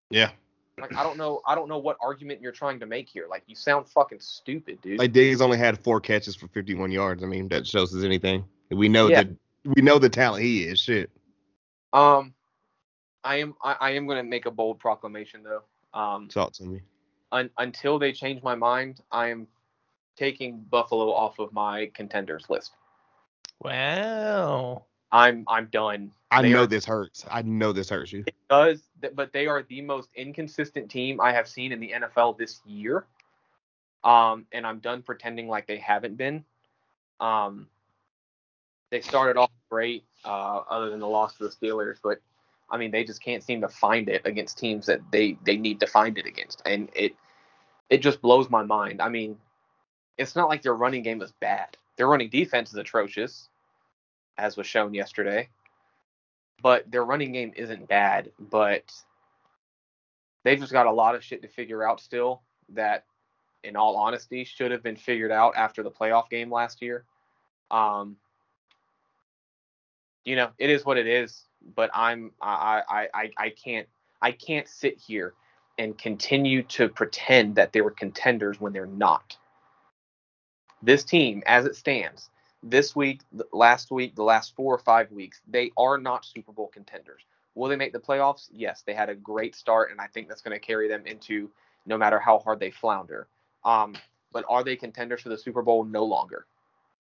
Yeah. Like I don't know, I don't know what argument you're trying to make here. Like you sound fucking stupid, dude. Like Diggs only had four catches for 51 yards. I mean, that shows us anything. We know yeah. that we know the talent he is. Shit. Um, I am I, I am gonna make a bold proclamation though. Um, talk to me. Un, until they change my mind, I am taking Buffalo off of my contenders list. Wow. I'm I'm done. I they know are, this hurts. I know this hurts you. It does, but they are the most inconsistent team I have seen in the NFL this year. Um, and I'm done pretending like they haven't been. Um, they started off great, uh, other than the loss to the Steelers, but I mean they just can't seem to find it against teams that they they need to find it against, and it it just blows my mind. I mean, it's not like their running game is bad. Their running defense is atrocious, as was shown yesterday. But their running game isn't bad, but they've just got a lot of shit to figure out still that in all honesty should have been figured out after the playoff game last year. Um, you know, it is what it is, but I'm I I I, can't I can't sit here and continue to pretend that they were contenders when they're not. This team, as it stands, this week, last week, the last four or five weeks, they are not Super Bowl contenders. Will they make the playoffs? Yes, they had a great start, and I think that's going to carry them into no matter how hard they flounder. Um, but are they contenders for the Super Bowl? No longer.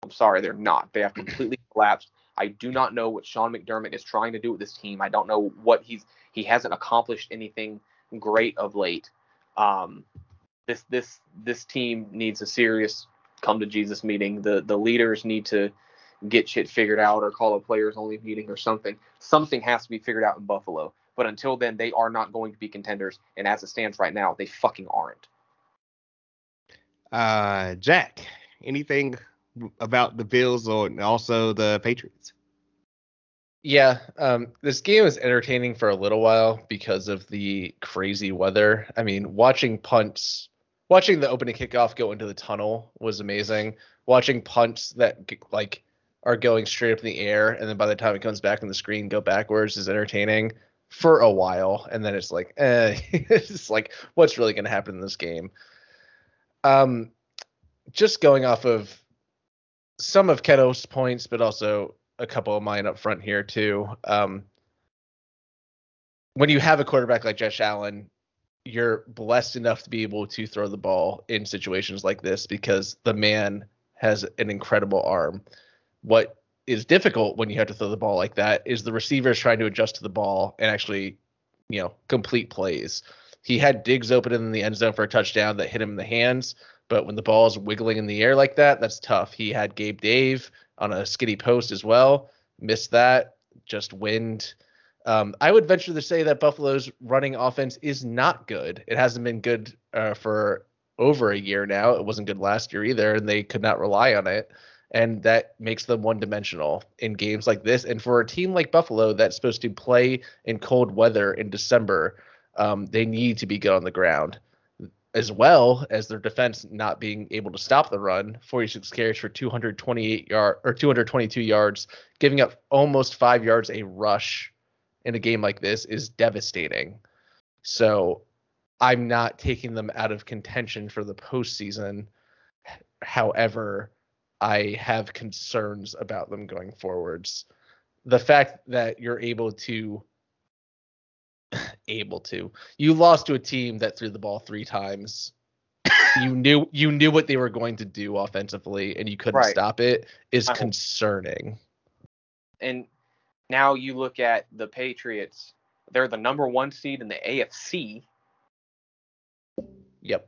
I'm sorry, they're not. They have completely collapsed. I do not know what Sean McDermott is trying to do with this team. I don't know what he's he hasn't accomplished anything great of late. Um, this this this team needs a serious come to Jesus meeting. The the leaders need to get shit figured out or call a players only meeting or something. Something has to be figured out in Buffalo. But until then, they are not going to be contenders. And as it stands right now, they fucking aren't. Uh, Jack, anything about the Bills or also the Patriots? Yeah, um, this game was entertaining for a little while because of the crazy weather. I mean, watching punts watching the opening kickoff go into the tunnel was amazing. Watching punts that like are going straight up in the air and then by the time it comes back on the screen go backwards is entertaining for a while and then it's like eh it's like what's really going to happen in this game um just going off of some of Keto's points but also a couple of mine up front here too um when you have a quarterback like Josh Allen you're blessed enough to be able to throw the ball in situations like this because the man has an incredible arm. What is difficult when you have to throw the ball like that is the receivers trying to adjust to the ball and actually, you know, complete plays. He had Diggs open in the end zone for a touchdown that hit him in the hands, but when the ball is wiggling in the air like that, that's tough. He had Gabe Dave on a skinny post as well, missed that, just wind um, I would venture to say that Buffalo's running offense is not good. It hasn't been good uh, for over a year now. It wasn't good last year either, and they could not rely on it. And that makes them one dimensional in games like this. And for a team like Buffalo that's supposed to play in cold weather in December, um, they need to be good on the ground, as well as their defense not being able to stop the run. 46 carries for 228 yard or 222 yards, giving up almost five yards a rush in a game like this is devastating. So I'm not taking them out of contention for the postseason. However, I have concerns about them going forwards. The fact that you're able to able to you lost to a team that threw the ball three times you knew you knew what they were going to do offensively and you couldn't right. stop it is concerning and now you look at the Patriots, they're the number one seed in the AFC. Yep.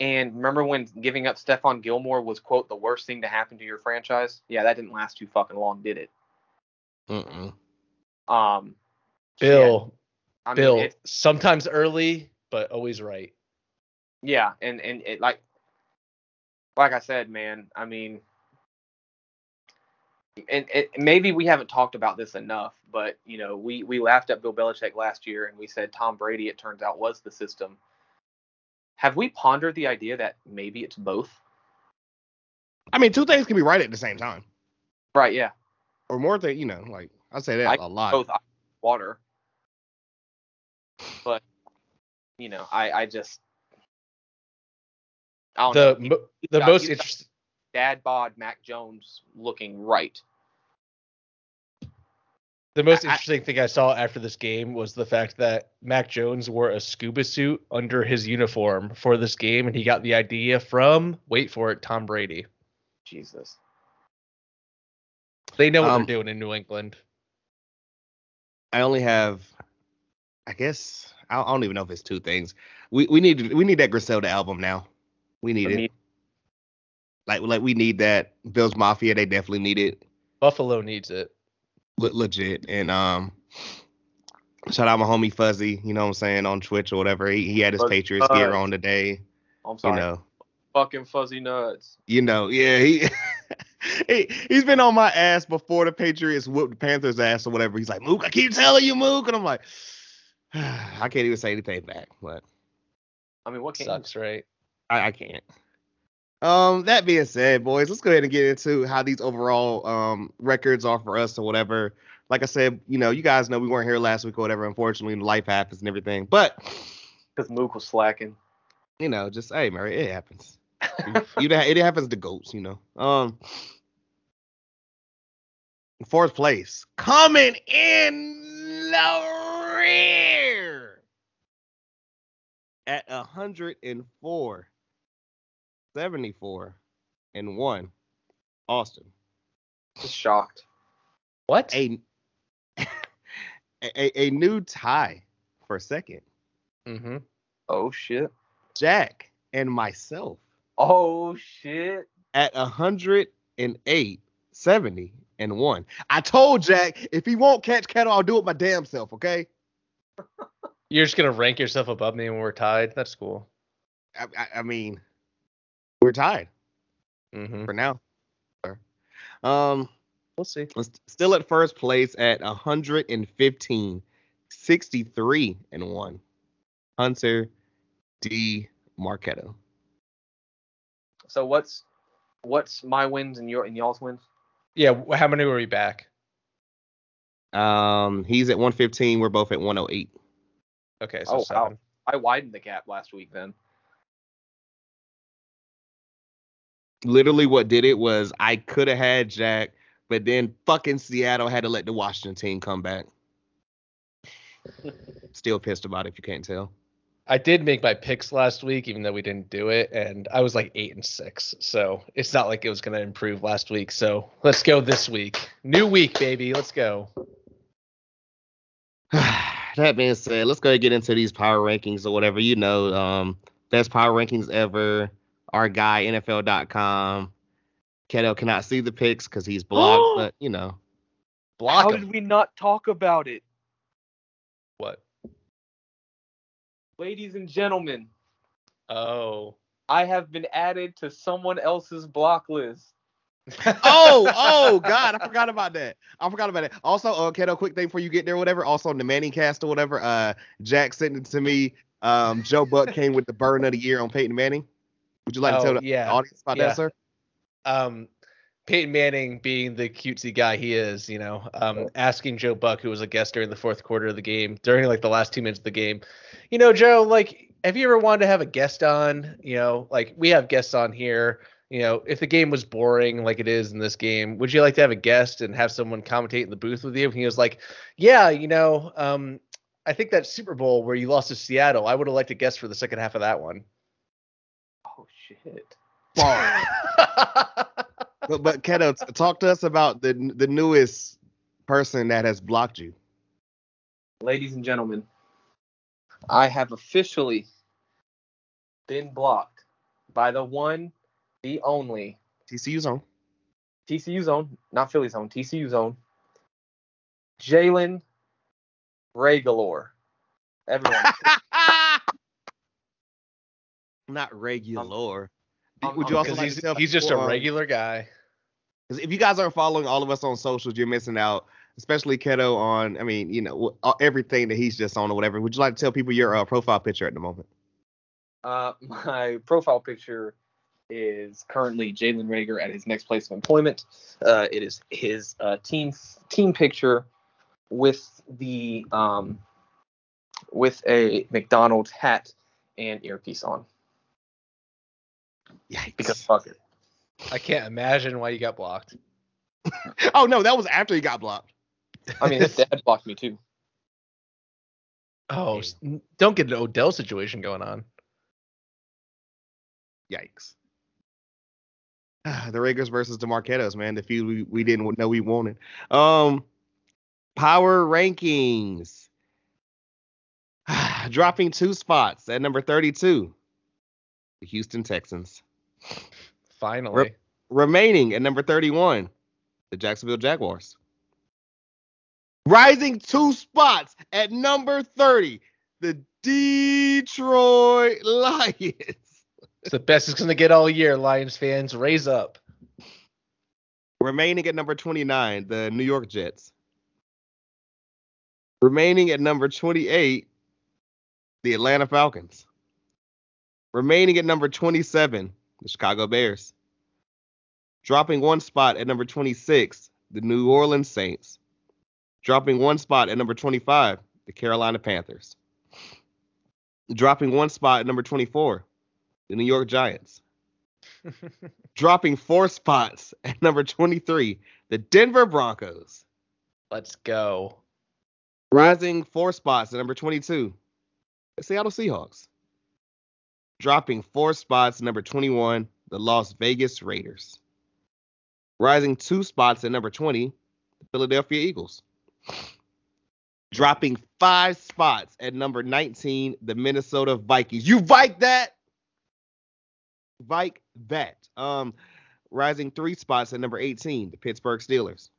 And remember when giving up Stephon Gilmore was quote the worst thing to happen to your franchise? Yeah, that didn't last too fucking long, did it? Mm. Um. Bill. Yeah, I Bill. Mean, it, sometimes early, but always right. Yeah, and and it like, like I said, man. I mean, and, and maybe we haven't talked about this enough, but you know, we we laughed at Bill Belichick last year and we said Tom Brady, it turns out, was the system. Have we pondered the idea that maybe it's both? I mean, two things can be right at the same time. Right. Yeah. or more than you know, like I say that I a lot. both uh, water. But you know, I I just I don't The know. mo- the got- most interesting. dad bod Mac Jones looking right. The most I- interesting thing I saw after this game was the fact that Mac Jones wore a scuba suit under his uniform for this game, and he got the idea from wait for it, Tom Brady. Jesus. They know what Um, they're doing in New England. I only have, I guess I don't even know if it's two things. We we need we need that Griselda album now. We need it. Me- Like like we need that. Bills Mafia they definitely need it. Buffalo needs it. Le- legit. And um, shout out my homie Fuzzy. You know what I'm saying on Twitch or whatever. He, he had his Fuzzy Patriots gear on today. I'm sorry. You know. Fucking fuzzy nuts. You know. Yeah. He. he he's been on my ass before the Patriots whooped the Panthers ass or whatever. He's like, Mook, I keep telling you, Mook, and I'm like, I can't even say anything back, but I mean, what can Sucks, right? I, I can't. Um, that being said, boys, let's go ahead and get into how these overall um records are for us or whatever. Like I said, you know, you guys know we weren't here last week or whatever. Unfortunately, life happens and everything. But because Mook was slacking. you know, just hey, Mary, it happens. you know, it happens to goats, you know. Um, fourth place coming in the rear at 104, 74, and one. Austin, Just shocked. What? a a, a new tie for second. Mm-hmm. Oh shit. Jack and myself Oh shit. at 108, 70, and 1. I told Jack if he won't catch cattle, I'll do it my damn self, okay? You're just gonna rank yourself above me when we're tied. That's cool. I, I, I mean, we're tied Mm-hmm. for now. Um, We'll see. still at first place at 115, 63, and 1. Hunter D. Marquetto. So what's what's my wins and your and y'all's wins? Yeah. How many were we back? Um, he's at 115. We're both at 108. Okay, so Oh, wow. I widened the gap last week then. literally what did it was I could have had Jack, but then fucking Seattle had to let the Washington team come back. Still pissed about it if you can't tell. I did make my picks last week, even though we didn't do it, and I was like eight and six. So it's not like it was gonna improve last week. So let's go this week. New week, baby. Let's go. that being said, let's go ahead and get into these power rankings or whatever. You know, um, best power rankings ever. Our guy, NFL.com. Keto cannot see the picks because he's blocked, but you know. Block How 'em. did we not talk about it? What? Ladies and gentlemen, Oh. I have been added to someone else's block list. Oh, oh God, I forgot about that. I forgot about it. Also, uh, Keto, quick thing before you get there, whatever. Also, on the Manning cast or whatever, uh, Jack sent it to me. Um, Joe Buck came with the burn of the year on Peyton Manning. Would you like Oh, to tell the yeah. audience about Yeah. that, sir? um, Peyton Manning being the cutesy guy he is, you know, um, asking Joe Buck, who was a guest during the fourth quarter of the game, during like the last two minutes of the game, you know, Joe, like, have you ever wanted to have a guest on? You know, like we have guests on here. You know, if the game was boring like it is in this game, would you like to have a guest and have someone commentate in the booth with you? And he was like, Yeah, you know, um, I think that Super Bowl where you lost to Seattle, I would have liked a guest for the second half of that one. Oh shit. But, but Keto, talk to us about the the newest person that has blocked you. Ladies and gentlemen, I have officially been blocked by the one, the only TCU zone. TCU zone, not Philly zone, TCU zone. Jalen Reagor. Everyone. Not regular. I'm- Would you I'm- also like he's, to he's just a um, regular guy. if you guys aren't following all of us on socials, you're missing out. Especially Keto on, I mean, you know, uh, everything that he's just on or whatever. Would you like to tell people your uh, profile picture at the moment? uh, my profile picture is currently Jalen Reagor at his next place of employment. Uh, it is his uh, team team picture with the um, with a McDonald's hat and earpiece on. Yikes. Because fuck it. I can't imagine why you got blocked. oh no, that was after he got blocked. I mean, his dad blocked me too. Oh, s- n- don't get an Odell situation going on. Yikes. the Raiders versus the Marquettos, man. The feud we, we didn't know we wanted. Um, power rankings. Dropping two spots at number 32. The Houston Texans. Finally. Remaining at number 31. The Jacksonville Jaguars. Rising two spots at number 30. The Detroit Lions. It's the best it's going to get all year, Lions fans. Raise up. Remaining at number 29, the New York Jets. Remaining at number 28, the Atlanta Falcons. Remaining at number 27, the Chicago Bears. Dropping one spot at number 26, the New Orleans Saints. Dropping one spot at number 25, the Carolina Panthers. Dropping one spot at number 24, the New York Giants dropping four spots at number 23, the Denver Broncos. Let's go. Rising four spots at number 22, the Seattle Seahawks. Dropping four spots at number 21, the Las Vegas Raiders. Rising two spots at number 20, the Philadelphia Eagles. Dropping five spots at number 19, the Minnesota Vikings. You Vike that? Vike that. Um, rising three spots at number 18, the Pittsburgh Steelers.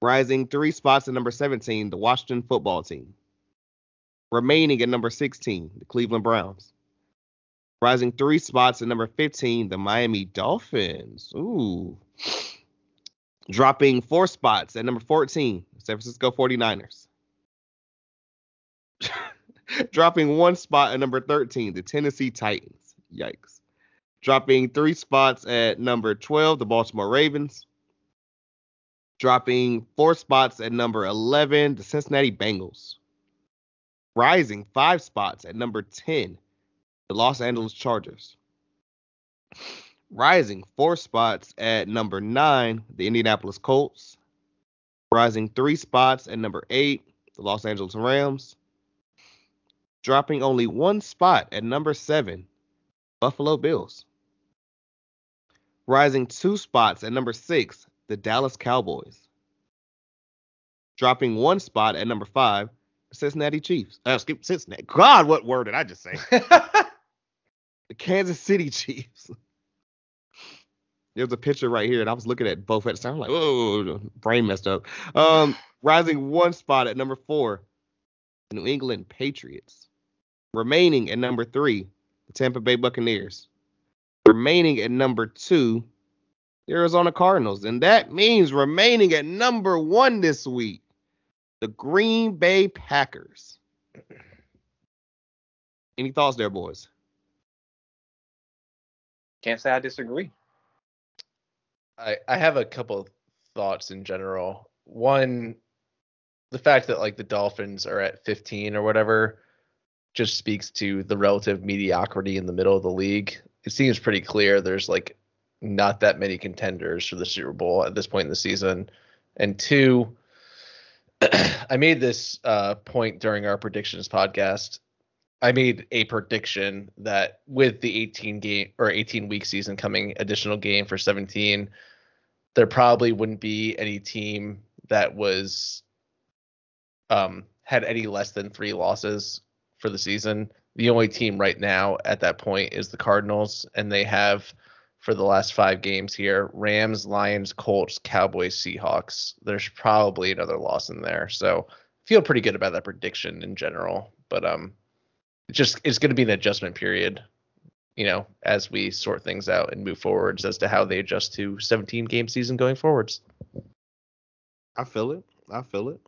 Rising three spots at number 17, the Washington football team. Remaining at number 16, the Cleveland Browns. Rising three spots at number 15, the Miami Dolphins. Ooh. Dropping four spots at number 14, San Francisco 49ers. Dropping one spot at number 13, the Tennessee Titans. Yikes. Dropping three spots at number 12, the Baltimore Ravens. Dropping four spots at number 11, the Cincinnati Bengals. Rising five spots at number 10, the Los Angeles Chargers. Rising four spots at number 9, the Indianapolis Colts. Rising three spots at number 8, the Los Angeles Rams. Dropping only one spot at number 7, Buffalo Bills. Rising two spots at number six, the Dallas Cowboys. Dropping one spot at number five, Cincinnati Chiefs. Uh, skip Cincinnati. God, what word did I just say? the Kansas City Chiefs. There's a picture right here, and I was looking at both at the time. I'm like, oh, brain messed up. Um, rising one spot at number four, New England Patriots. Remaining at number three, the Tampa Bay Buccaneers. Remaining at number two, the Arizona Cardinals. And that means remaining at number one this week, the Green Bay Packers. Any thoughts there, boys? Can't say I disagree. I, I have a couple of thoughts in general. One, the fact that like the Dolphins are at 15 or whatever just speaks to the relative mediocrity in the middle of the league. It seems pretty clear there's like not that many contenders for the Super Bowl at this point in the season. And two, I made this uh, point during our predictions podcast. I made a prediction that with the 18 game or 18 week season coming, additional game for 17, there probably wouldn't be any team that was um, had any less than three losses for the season. The only team right now at that point is the Cardinals, and they have for the last five games here Rams, Lions, Colts, Cowboys, Seahawks. There's probably another loss in there. So feel pretty good about that prediction in general. But um it's just it's gonna be an adjustment period, you know, as we sort things out and move forwards as to how they adjust to 17 game season going forwards. I feel it. I feel it.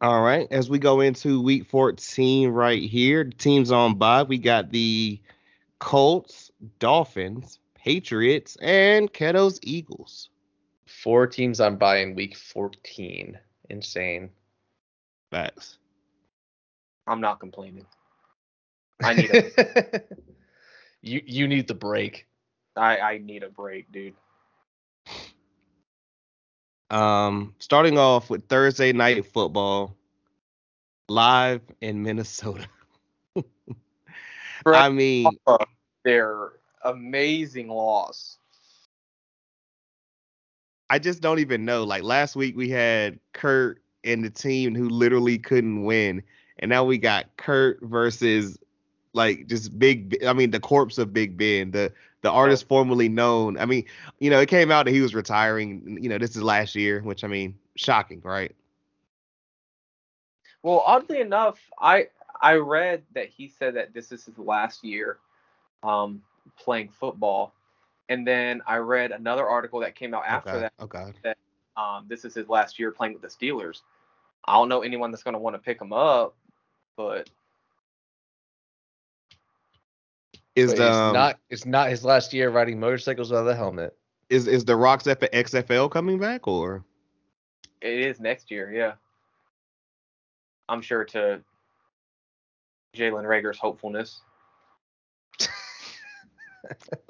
All right, as we go into week 14 right here, the teams on bye, we got the Colts, Dolphins, Patriots, and Keto's Eagles. Four teams on bye in week 14. Insane. Facts. I'm not complaining. I need a, you you need the break. I, I need a break, dude. Um, starting off with Thursday night football, live in Minnesota. I mean, their amazing loss. I just don't even know. Like last week, we had Kurt and the team who literally couldn't win, and now we got Kurt versus like just big. I mean, the corpse of Big Ben, the the artist formerly known. I mean, you know, it came out that he was retiring. You know, this is last year, which I mean, shocking, right? Well, oddly enough, I I read that he said that this is his last year um, playing football, and then I read another article that came out after okay. that Okay. that um, this is his last year playing with the Steelers. I don't know anyone that's going to want to pick him up, but Is the it's um, not it's not his last year riding motorcycles without a helmet. is is the Rocks F- XFL coming back or? it is next year. Yeah, I'm sure to Jalen Reagor's hopefulness.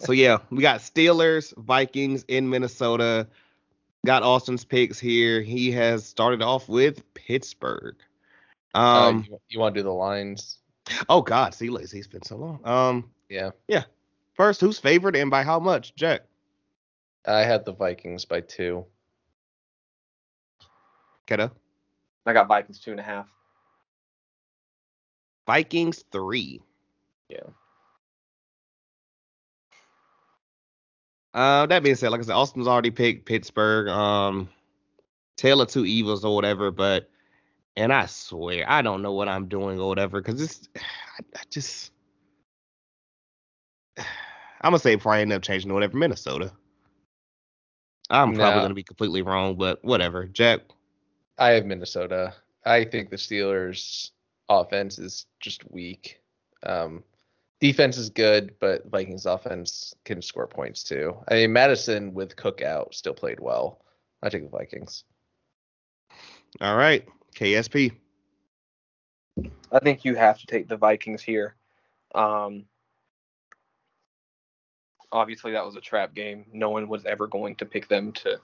So yeah, we got Steelers, Vikings in Minnesota. Got Austin's picks here. He has started off with Pittsburgh. Uh, Um. you, you want to do the lines? oh God, see, lazy. He's been so long. Um. Yeah. Yeah. First, who's favored and by how much? Jack. I had the Vikings by two. Keto. I got Vikings two and a half. Vikings three. Yeah. Uh, that being said, like I said, Austin's already picked Pittsburgh. Um, Tale of Two Evils or whatever, but and I swear I don't know what I'm doing or whatever because this, I, I just, I'm gonna say probably end up changing to whatever Minnesota. I'm probably gonna be completely wrong, but whatever. Jack, I have Minnesota. I think the Steelers offense is just weak. Um, defense is good, but Vikings offense can score points too. I mean, Mattison with Cook out still played well. I take the Vikings. all right, KSP. I think you have to take the Vikings here. Um, obviously, that was a trap game. No one was ever going to pick them to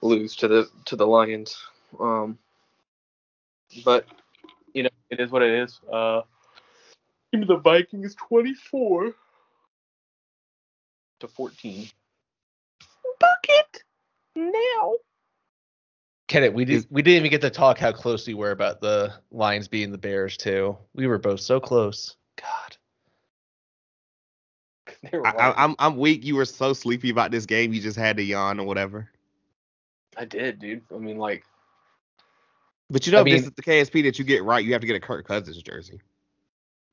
lose to the to the Lions. Um, but you know, it is what it is. Uh, give me the Vikings twenty-four to fourteen. Bucket now. Kenneth, we did we didn't even get to talk how close we were about the Lions being the Bears too. We were both so close. God. They were I, right. I, I'm I'm weak. You were so sleepy about this game, you just had to yawn or whatever. I did, dude. I mean, like, But you know, I if this is the KSP that you get right, you have to get a Kirk Cousins jersey.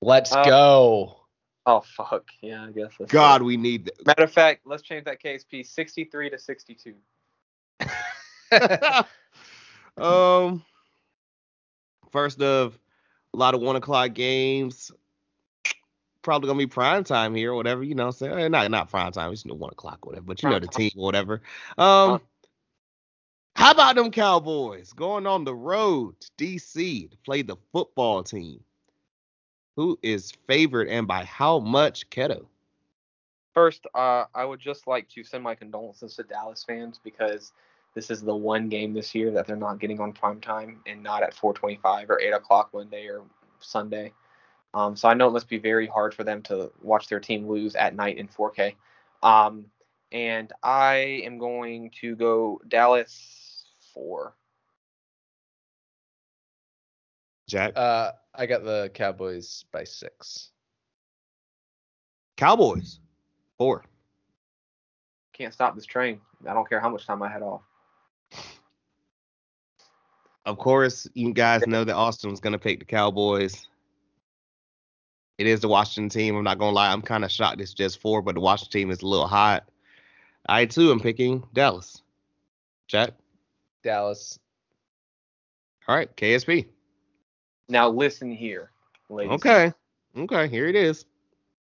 Let's Uh, go. oh fuck, yeah, I guess. That's God, it. we need that. Matter of fact, let's change that KSP sixty-three to sixty-two. um, first of a lot of one o'clock games. Probably gonna be prime time here or whatever, you know. Say eh, not not prime time, it's no one o'clock or whatever, but you know the Prime team or whatever. Um, how about them Cowboys going on the road to DC to play the football team? Who is favored and by how much? Keto. First, uh, I would just like to send my condolences to Dallas fans because this is the one game this year that they're not getting on prime time and not at 4:25 or 8 o'clock Monday or Sunday. Um, so I know it must be very hard for them to watch their team lose at night in 4K. Um, and I am going to go Dallas four. Jack. Uh, I got the Cowboys by six. Cowboys. Four. Can't stop this train. I don't care how much time I had off. Of course, you guys know that Austin was gonna pick the Cowboys. It is the Washington team. I'm not gonna lie. I'm kind of shocked it's just four, but the Washington team is a little hot. I too am picking Dallas. Jack. Dallas. All right, KSP. Now listen here, ladies. Okay. Okay, here it is.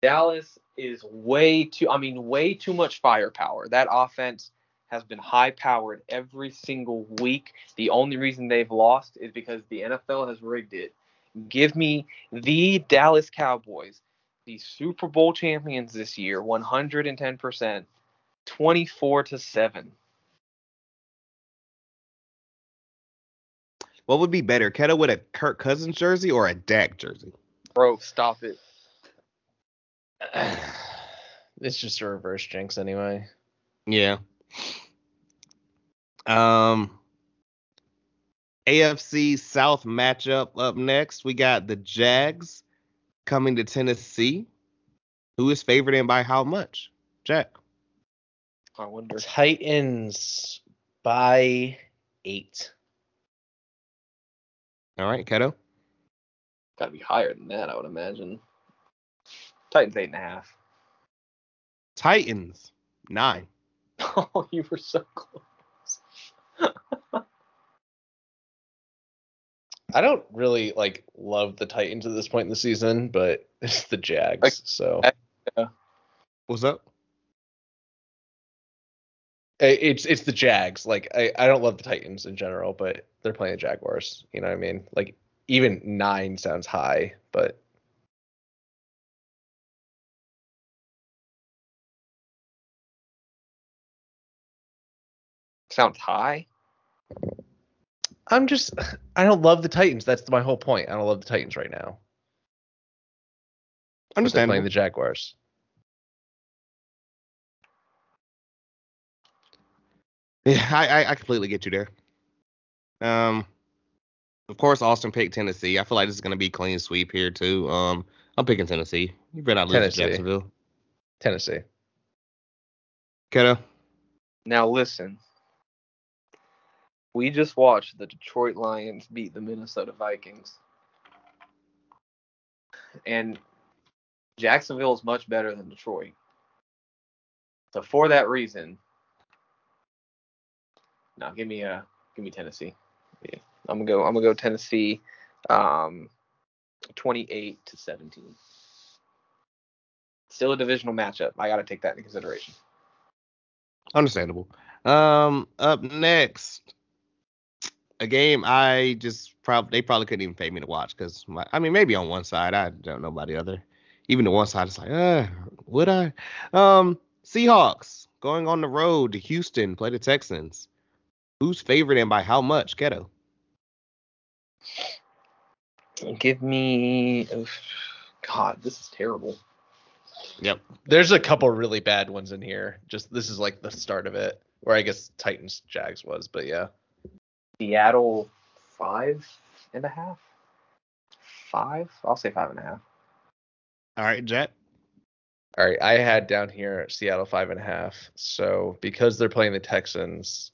Dallas is way too. I mean, way too much firepower. That offense has been high powered every single week. The only reason they've lost is because the NFL has rigged it. Give me the Dallas Cowboys, the Super Bowl champions this year, 110%, 24 to 7. What would be better, Kettle with a Kirk Cousins jersey or a Dak jersey? Bro, stop it. it's just a reverse jinx anyway. Yeah. Um AFC South matchup up next. We got the Jags coming to Tennessee. Who is favored in by how much? Jack. I wonder. Titans by eight. All right, Keto. Got to be higher than that, I would imagine. Titans eight and a half. Titans nine. Oh, you were so close. I don't really like love the Titans at this point in the season, but it's the Jags. Like, so yeah. what's up? It's it's the Jags. Like I, I don't love the Titans in general, but they're playing the Jaguars. You know what I mean? Like even nine sounds high, but sounds high. I'm just I don't love the Titans. That's my whole point. I don't love the Titans right now. Understand playing the Jaguars. Yeah, I, I completely get you there. Um, of course, Austin picked Tennessee. I feel like this is gonna be clean sweep here too. Um, I'm picking Tennessee. You better not lose to Jacksonville. Tennessee. Keto. Now listen. We just watched the Detroit Lions beat the Minnesota Vikings. And Jacksonville is much better than Detroit. So for that reason, now give me a uh, give me Tennessee. Yeah, I'm gonna go. I'm gonna go Tennessee, um, 28 to 17. Still a divisional matchup. I got to take that into consideration. Understandable. Um, up next, a game I just probably they probably couldn't even pay me to watch because I mean maybe on one side I don't know about the other. Even the one side is like, uh, would I? Um, Seahawks going on the road to Houston play the Texans. Who's favored and by how much? Keto. Give me. God, this is terrible. Yep. There's a couple really bad ones in here. Just this is like the start of it. Or I guess Titans Jags was, but yeah. Seattle five and a half. Five? I'll say five and a half. All right, Jet. All right, I had down here Seattle five and a half. So because they're playing the Texans,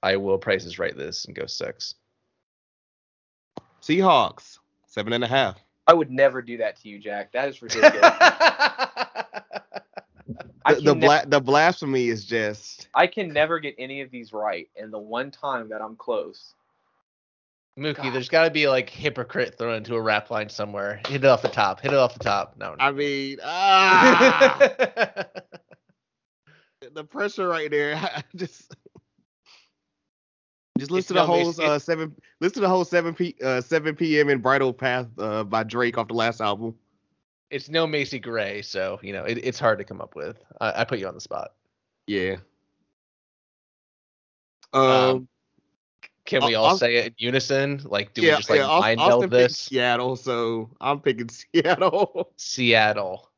I will prices right this and go six. Seahawks seven and a half. I would never do that to you, Jack. That is ridiculous. the the, bla- the blasphemy is just. I can never get any of these right, and the one time that I'm close. Mookie, God. there's got to be like hypocrite thrown into a rap line somewhere. Hit it off the top. Hit it off the top. No. no. I mean, ah, the pressure right there. just. Just listen to the whole uh, seven. Listen to the whole seven p uh, seven p.m. in Bridle Path uh, by Drake off the last album it's no Macy Gray, so you know it, it's hard to come up with. I, I, put you on the spot. Yeah. Um, um can we all I'll, say it in unison? Like, do yeah, we just like yeah, mind meld this? Seattle, so I'm picking Seattle. Seattle.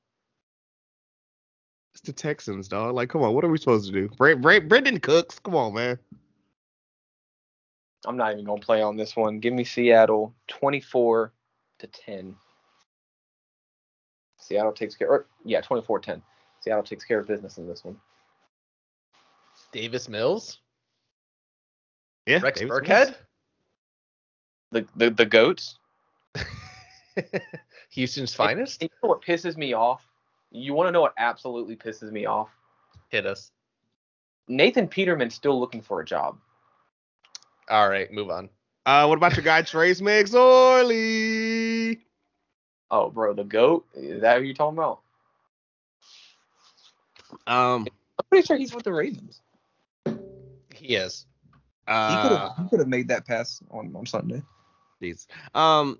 It's the Texans, dog. Like, come on, what are we supposed to do? Brent, Brent, Brandin Cooks, come on, man. I'm not even gonna play on this one. Give me Seattle, 24 to 10. Seattle takes care. Or, yeah, 24-10. Seattle takes care of business in this one. Davis Mills. Yeah. Rex Davis Burkhead. Mills. The the the goats. Houston's finest. you know what pisses me off? You want to know what absolutely pisses me off? Hit us. Nathan Peterman's still looking for a job. All right, move on. Uh, what about your guy Trace McSorley? Oh, bro, the goat? Is that who you're talking about? Um, I'm pretty sure he's with the Ravens. He is. he could uh, have he could have made that pass on on Sunday. Jeez. Um,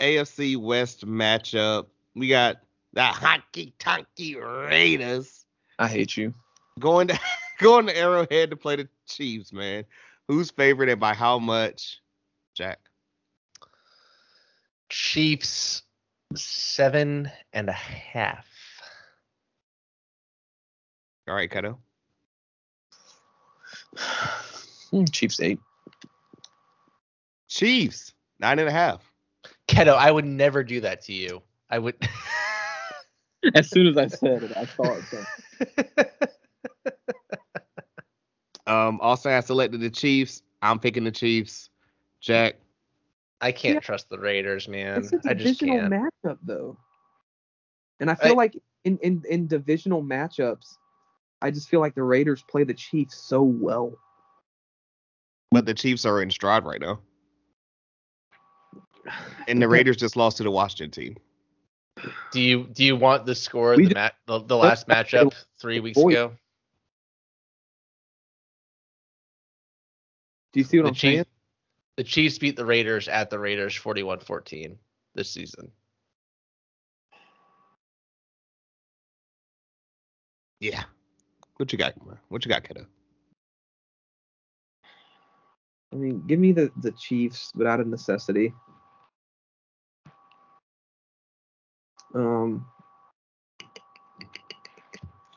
AFC West matchup. We got the honky tonky Raiders I hate you. going to going to Arrowhead to play the Chiefs. Man, who's favorite and by how much? Jack. Chiefs seven and a half. All right, Kato. Hmm, Chiefs eight. Chiefs nine and a half. Keto, I would never do that to you. I would. As soon as I said it, I saw it. Um, Austin has selected the Chiefs. I'm picking the Chiefs. Jack. I can't Yeah. trust the Raiders, man. It's a I just divisional can't. matchup though, and I feel I- like in, in in divisional matchups, I just feel like the Raiders play the Chiefs so well. But the Chiefs are in stride right now. And the Raiders just lost to the Washington team. Do you do you want the score of the, do- mat, the the last matchup three weeks Boy. ago? Do you see what The I'm saying? Chiefs, the Chiefs beat the Raiders at the Raiders 41-14 this season. Yeah. What you got? What you got, kiddo? I mean, give me the the Chiefs, but out of necessity. Um,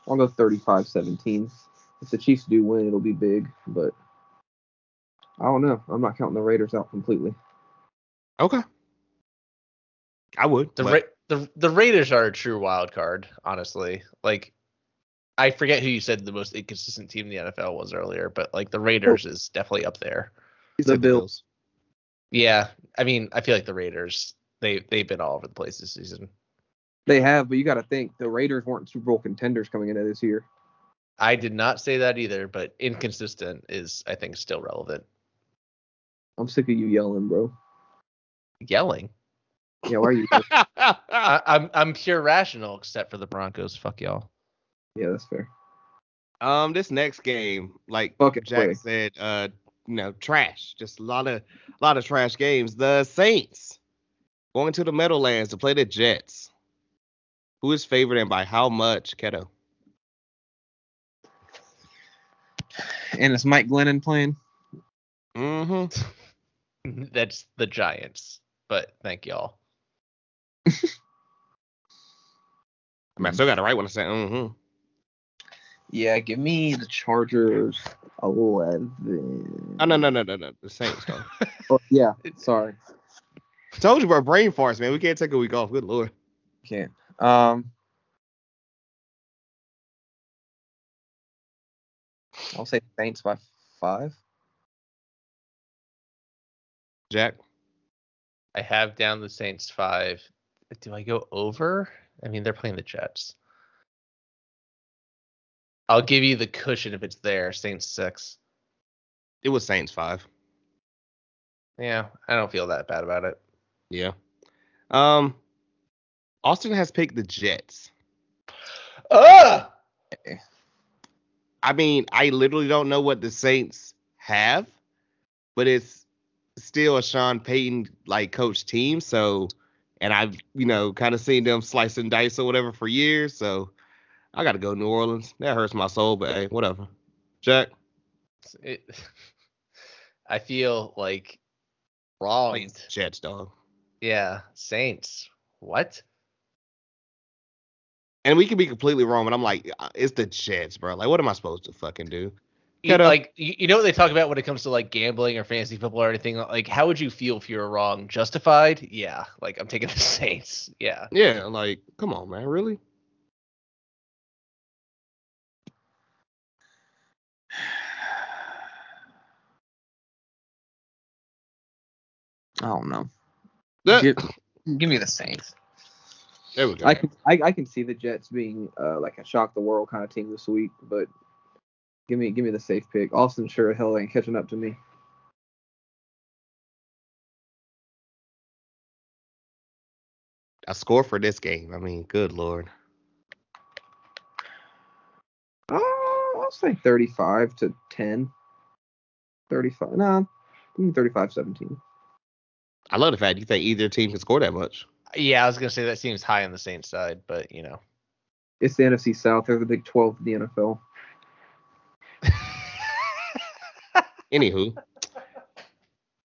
I'll go 35-17. If the Chiefs do win, it'll be big, but I don't know. I'm not counting the Raiders out completely. Okay. I would. The Ra- the the Raiders are a true wild card, honestly. Like I forget who you said the most inconsistent team in the NFL was earlier, but like the Raiders oh. is definitely up there. You the said Bills. Yeah, I mean, I feel like the Raiders they they've been all over the place this season. They have, but you got to think the Raiders weren't Super Bowl contenders coming into this year. I did not say that either, but inconsistent is I think still relevant. I'm sick of you yelling, bro. Yelling. Yeah, why are you? I, I'm I'm pure rational, except for the Broncos. Fuck y'all. yeah, that's fair. um, this next game, like Fuck it, Jack play. said, uh, you know, trash. Just a lot of, a lot of trash games. The Saints going to the Meadowlands to play the Jets. Who is favored and by how much, Keto? And it's Mike Glennon playing. Mm-hmm. That's the Giants. But thank y'all. I mean, I still got it right when I said, mm-hmm. Yeah, give me the Chargers 11. Oh, no, no, no, no, no. The Saints, though. Oh, yeah, sorry. Told you, bro. Brain farts, man. We can't take a week off. Good lord. Can't. Um, I'll say Saints by five. Jack. I have down the Saints five. Do I go over? I mean, they're playing the Jets. I'll give you the cushion if it's there. Saints six. It was Saints five. Yeah, I don't feel that bad about it. Yeah. Um, Austin has picked the Jets. Ugh! I mean, I literally don't know what the Saints have, but it's still a Sean Payton like coach team. So, and I've you know kind of seen them slice and dice or whatever for years. So, I got to go New Orleans. That hurts my soul, but hey, whatever. Jack. It, I feel like wrong. Jets, dog. Yeah, Saints. What? And we could be completely wrong, but I'm like, uh, it's the Jets, bro. Like, what am I supposed to fucking do? You, Cut up. like you, you know what they talk about when it comes to like gambling or fantasy football or anything like how would you feel if you were wrong justified yeah like i'm taking the saints yeah Yeah, like, come on, man, really? I don't know. That- Give, give me the Saints. there we go. I can I, I can see the Jets being uh, like a shock the world kind of team this week, but give me give me the safe pick. Austin sure hell ain't catching up to me. a score for this game. I mean, good lord. Oh, I'll say 35 to 10. 35. No, nah, 35 17. I love the fact you think either team can score that much. Yeah, I was gonna say that seems high on the Saints side, but you know. It's the NFC South. They're the Big 12 of the NFL. Anywho,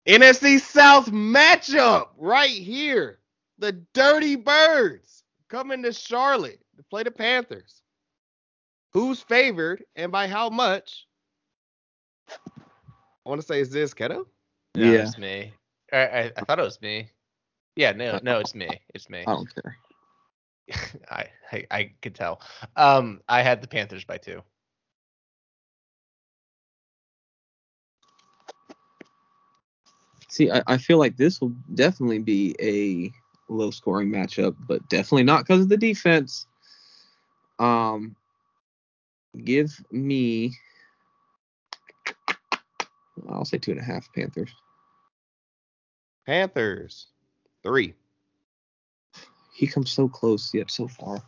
NFC South matchup right here. The Dirty Birds coming to Charlotte to play the Panthers. Who's favored and by how much? I want to say, is this Keto? No, yeah, it's me. I, I, I, thought it was me. Yeah, no, no, it's me. It's me. I don't care. I, I I could tell. Um, I had the Panthers by two. See, I, I feel like this will definitely be a low scoring matchup, but definitely not because of the defense. Um, give me, I'll say two and a half Panthers. Panthers, three. He comes so close yet so far.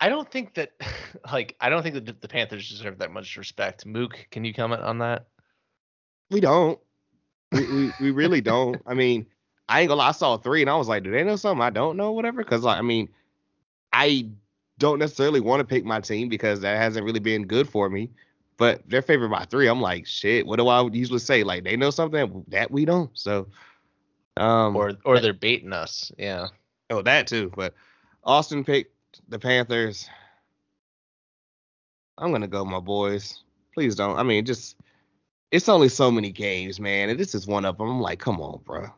I don't think that, like, I don't think that the Panthers deserve that much respect. Mook, can you comment on that? We don't. We, we, we really don't. I mean, I ain't gonna lie, I saw three and I was like, do they know something I don't know? Whatever. Because like, I mean, I don't necessarily want to pick my team because that hasn't really been good for me. But they're favored by three. I'm like, shit. What do I usually say? Like they know something that we don't. So, um, or or they're baiting us. Yeah. Oh, that too. But Austin picked the Panthers. I'm gonna go, my boys. Please don't. I mean, just it's only so many games, man, and this is one of them. I'm like, come on, bro.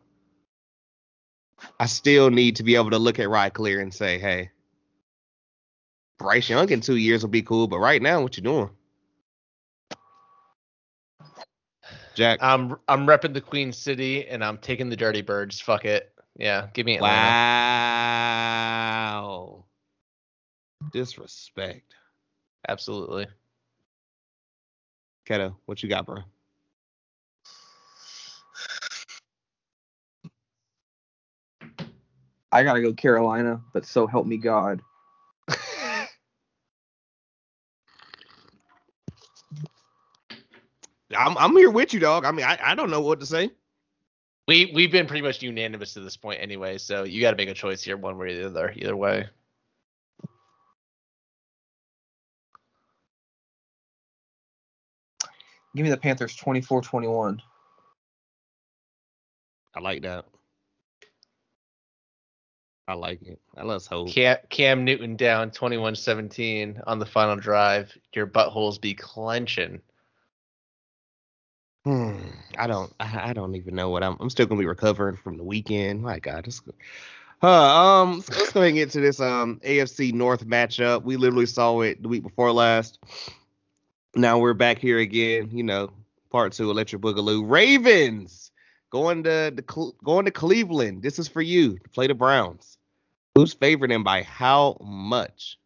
I still need to be able to look at Rod Clear and say, hey, Bryce Young in two years will be cool, but right now, what you doing? Jack. I'm I'm repping the Queen City and I'm taking the Dirty Birds. Fuck it. Yeah, give me Atlanta. Wow. Disrespect. Absolutely. Keto, what you got, bro? I gotta go Carolina, but so help me God. I'm I'm here with you, dog. I mean, I, I don't know what to say. We we've been pretty much unanimous to this point anyway, so you got to make a choice here, one way or the other. Either way. Give me the Panthers 24-21. I like that. I like it. Let's hope. Cam, Cam Newton down 21-17 on the final drive. Your buttholes be clenching. Hmm. I don't. I, don't even know what I'm. I'm still gonna be recovering from the weekend. My God. Just, uh, um. Let's go ahead and get to this um AFC North matchup. We literally saw it the week before last. Now we're back here again. You know, part two, Electric Boogaloo. Ravens going to the going to Cleveland. This is for you to play the Browns. Who's favored and by how much?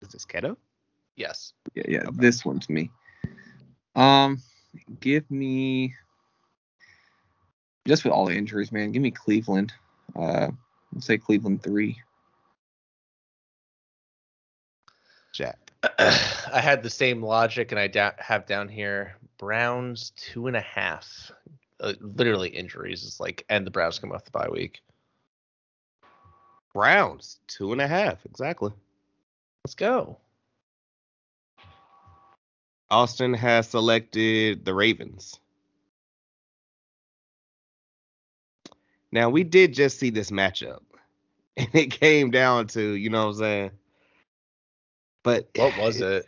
Is this Keto? Yes. Yeah, yeah. Okay. This one's me. Um, give me just with all the injuries, man. Give me Cleveland. Uh, let's say Cleveland three. Jack. I had the same logic, and I da- have down here Browns two and a half. Uh, literally injuries is like, and the Browns come off the bye week. Browns two and a half, exactly. Let's go. Austin has selected the Ravens. Now we did just see this matchup, and it came down to you know what I'm saying. But what was it?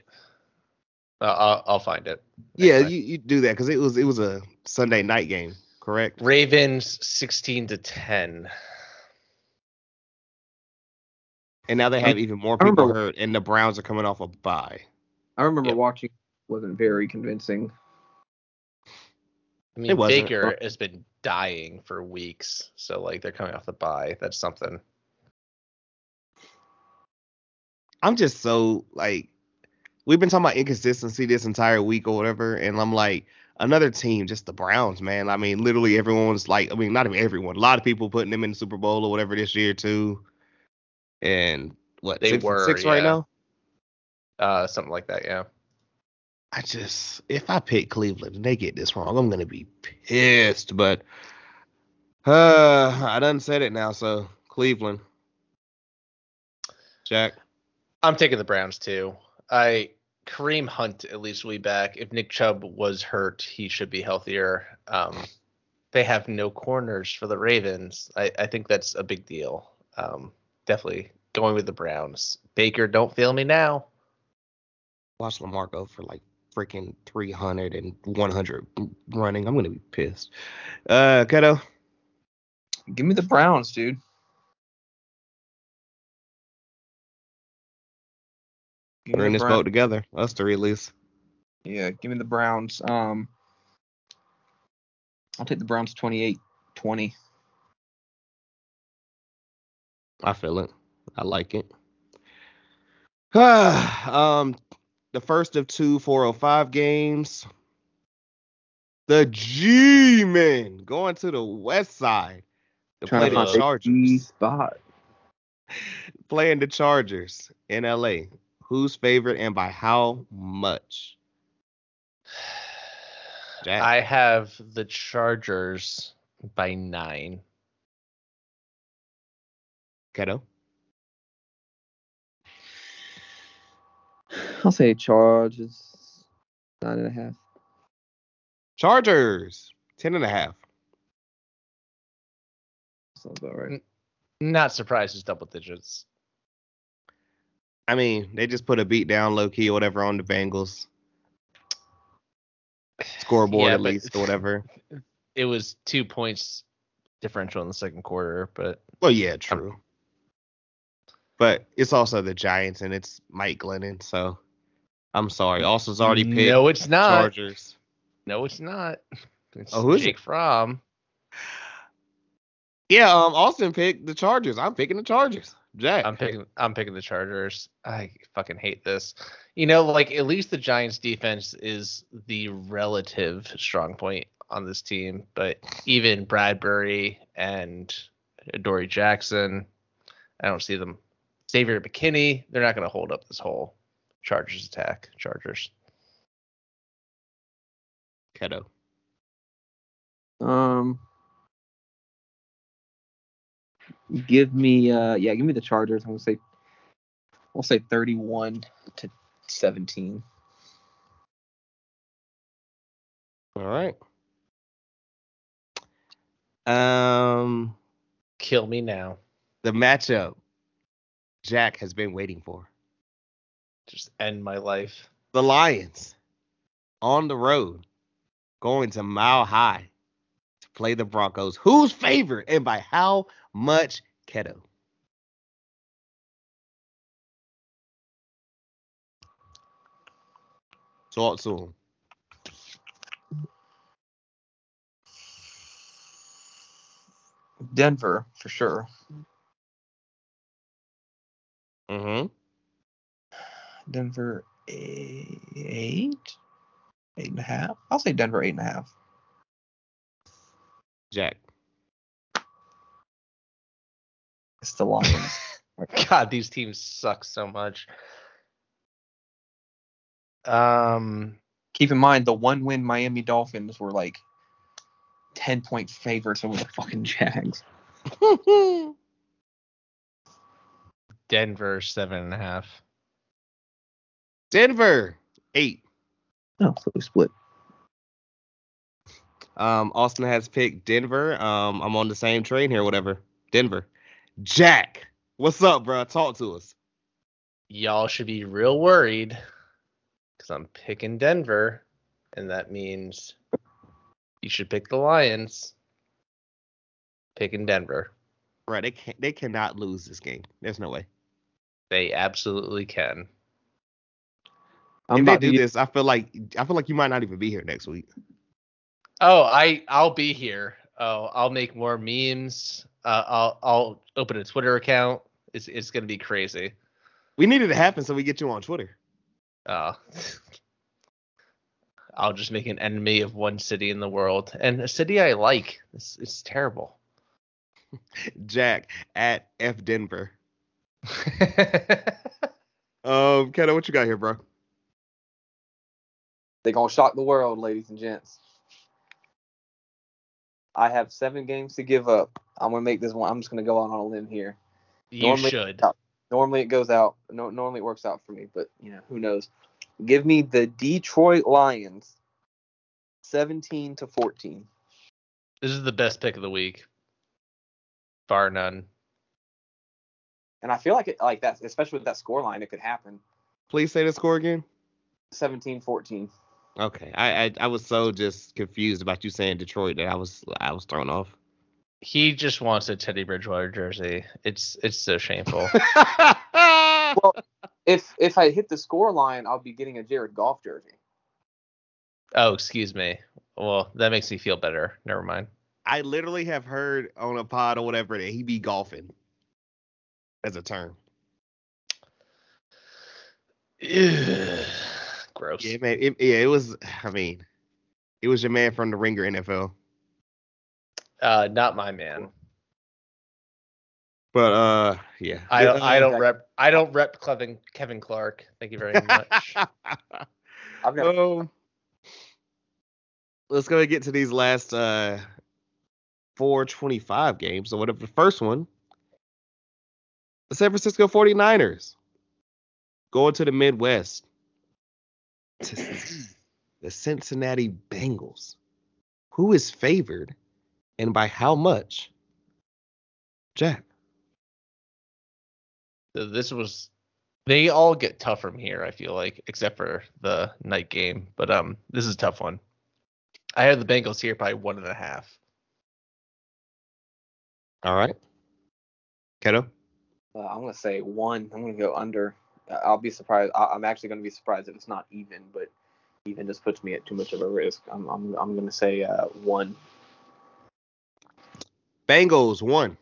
I'll, I'll find it. Yeah, you, you do that because it was it was a Sunday night game, correct? Ravens sixteen to ten. And now they have even more people hurt, and the Browns are coming off a bye. I remember yep. watching wasn't very convincing. I mean, Baker has been dying for weeks, so like they're coming off the bye. That's something. I'm just so like we've been talking about inconsistency this entire week or whatever, and I'm like another team, just the Browns, man. I mean, literally everyone's like, I mean, not even everyone, a lot of people putting them in the Super Bowl or whatever this year too. And what they six, were six yeah. right now. Uh, something like that. Yeah. I just if I pick Cleveland and they get this wrong, I'm gonna be pissed. But uh, I done said it now, so Cleveland. Jack. I'm taking the Browns too. I Kareem Hunt at least will be back. If Nick Chubb was hurt, he should be healthier. Um, they have no corners for the Ravens. I, I think that's a big deal. Um, definitely going with the Browns. Baker, don't fail me now. Watch Lamar go for like freaking 300 and 100 running. I'm gonna be pissed. Uh, Keto. Give me the Browns, dude. Give We're in this Browns. boat together. Us three at least. Yeah, give me the Browns. Um, I'll take the Browns 28 20. I feel it. I like it. um, the first of two 405 games. The G Men going to the west side to Trying play to the Chargers. Spot. Playing the Chargers in LA. Who's favorite and by how much? Jack. I have the Chargers by nine. Keto. I'll say Chargers nine and a half. Chargers ten and a half. Sounds about right. Not surprised it's double digits. I mean, they just put a beat down low key or whatever on the Bengals. Scoreboard yeah, at least or whatever. It was two points differential in the second quarter, but well, yeah, true. I'm, but it's also the Giants and it's Mike Glennon, so I'm sorry. Austin's already picked. No, it's not. Chargers. No, it's not. It's oh, who's Jake it? Fromm. Yeah, um, Austin picked the Chargers. I'm picking the Chargers. Jack. I'm picking. I'm picking the Chargers. I fucking hate this. You know, like at least the Giants' defense is the relative strong point on this team, but even Bradberry and Dory Jackson, I don't see them. Xavier McKinney, they're not going to hold up this whole Chargers attack. Chargers. Keto. Um, give me uh yeah, give me the Chargers. I'm gonna say we'll say 31 to 17. All right. Um, kill me now. The matchup Jack has been waiting for. Just end my life. The Lions on the road going to Mile High to play the Broncos. Who's favorite and by how much keto? Talk to him. Denver for sure. Mm-hmm. Denver eight, eight and a half. I'll say Denver eight and a half. Jack. It's the Lions. God, these teams suck so much. Um, keep in mind the one win Miami Dolphins were like ten point favorites over the fucking Jags. Denver seven and a half. Denver eight. Oh, so we split. Um, Austin has picked Denver. Um, I'm on the same train here, whatever. Denver. Jack, what's up, bro? Talk to us. Y'all should be real worried because I'm picking Denver, and that means you should pick the Lions. Picking Denver. Right, they can they cannot lose this game. There's no way. They absolutely can. I'm if they do this, I feel like I feel like you might not even be here next week. Oh, I I'll be here. Oh, I'll make more memes. Uh, I'll I'll open a Twitter account. It's it's gonna be crazy. We need it to happen so we get you on Twitter. Oh. I'll just make an enemy of one city in the world and a city I like. It's it's terrible. Jack at F Denver. Um, Kenna, what you got here, bro? They gonna shock the world, ladies and gents. I have seven games to give up. I'm gonna make this one. I'm just gonna go out on a limb here. You normally, should. Normally it goes out. No, normally it works out for me, but you know who knows. Give me the Detroit Lions, 17 to 14. This is the best pick of the week, bar none. And I feel like it, like that, especially with that score line, it could happen. Please say the score again. 17-14. Okay, I, I I was so just confused about you saying Detroit that I was I was thrown off. He just wants a Teddy Bridgewater jersey. It's it's so shameful. well, if if I hit the score line, I'll be getting a Jared Goff jersey. Oh, excuse me. Well, that makes me feel better. Never mind. I literally have heard on a pod or whatever that he be golfing as a term. Gross. Yeah, man. It, yeah, it was. I mean, it was your man from the Ringer NFL. Uh, not my man. But uh, yeah. I don't. I don't rep. I don't rep Kevin Kevin Clark. Thank you very much. I've got. Um, let's go and get to these last uh 425 games. So whatever the first one, the San Francisco 49ers going to the Midwest to the Cincinnati Bengals. Who is favored and by how much? Jack. This was they all get tough from here, I feel like, except for the night game. But um this is a tough one. I have the Bengals here by one and a half. All right. Keto? Uh, I'm gonna say one. I'm gonna go under. I'll be surprised. I, am actually gonna be surprised if it's not even, but even just puts me at too much of a risk. I'm I'm I'm gonna say uh, one. Bengals one.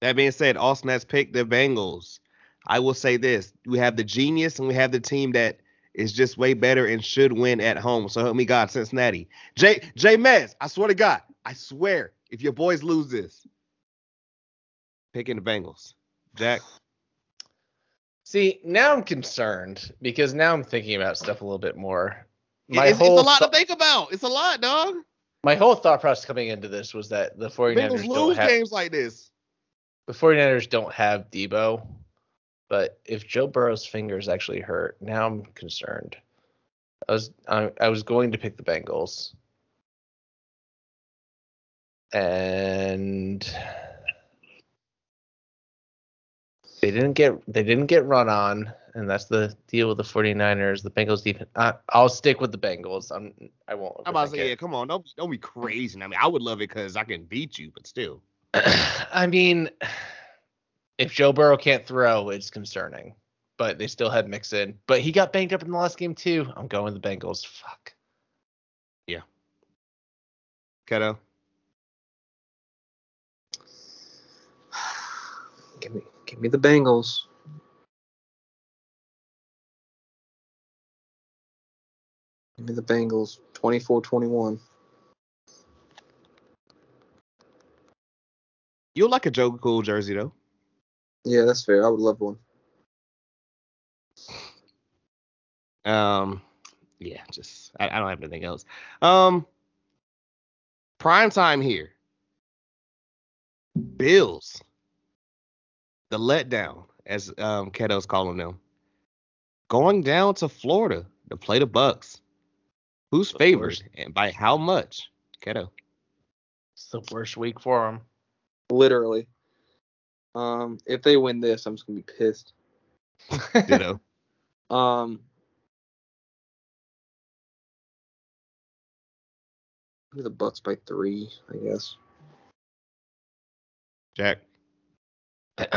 That being said, Austin has picked the Bengals. I will say this: we have the genius and we have the team that is just way better and should win at home. So help me God, Cincinnati. J J Mez, I swear to God, I swear, if your boys lose this, picking the Bengals. Jack. See, now I'm concerned because now I'm thinking about stuff a little bit more. My it's, whole it's a lot th- to think about. It's a lot, dog. My whole thought process coming into this was that the 49ers Bengals lose don't have, games like this. The 49ers don't have Deebo, But if Joe Burrow's fingers actually hurt, now I'm concerned. I was I, I was going to pick the Bengals, and they didn't get they didn't get run on, and that's the deal with the 49ers. The Bengals defense. I, will stick with the Bengals. I'm I won't. I'm about to say, yeah, come on, don't don't be crazy. I mean, I would love it because I can beat you, but still. I mean if Joe Burrow can't throw, it's concerning. But they still had Mixon. But he got banged up in the last game too. I'm going with the Bengals. Fuck. Yeah. Keto. Give me give me the Bengals. Give me the Bengals 24-21. You like a Joe Cool jersey though. Yeah, that's fair. I would love one. Um, yeah, just I, I don't have anything else. Um, prime time here. Bills. The letdown, as um Keto's calling them, going down to Florida to play the Bucs. Who's favored and by how much? Keto. It's the worst week for them. Literally. Um, if they win this, I'm just gonna be pissed. Ditto. um, the Bucs by three, I guess. Jack.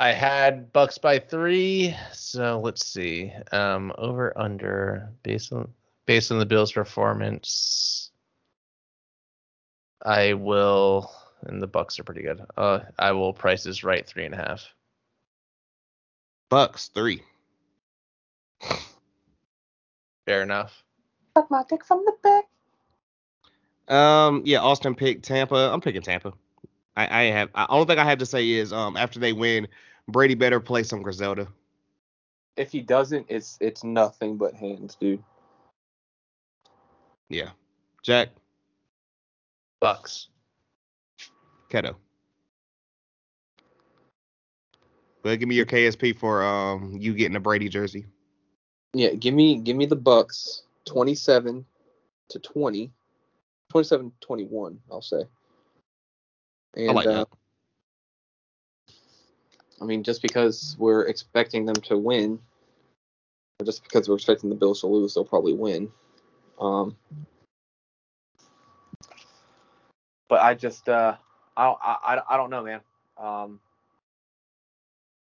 I had Bucs by three, so let's see. Um, over under based on based on the Bills' performance, I will and the Bucs are pretty good. Uh, I will price is right three and a half. Bucks three. Fair enough. Suck my dick from the back. Um, yeah, Austin picked Tampa. I'm picking Tampa. I, I have. I only thing I have to say is, um, after they win, Brady better play some Griselda. If he doesn't, it's it's nothing but hands, dude. Yeah, Jack Bucs. Keto. Well, give me your KSP for um you getting a Brady jersey. Yeah, give me give me the Bucs 27 to 20. 27 21, I'll say. And I like uh, that. I mean, just because we're expecting them to win, or just because we're expecting the Bills to lose, they'll probably win. Um, but I just, uh, I, don't- I, I, I don't know, man. Um,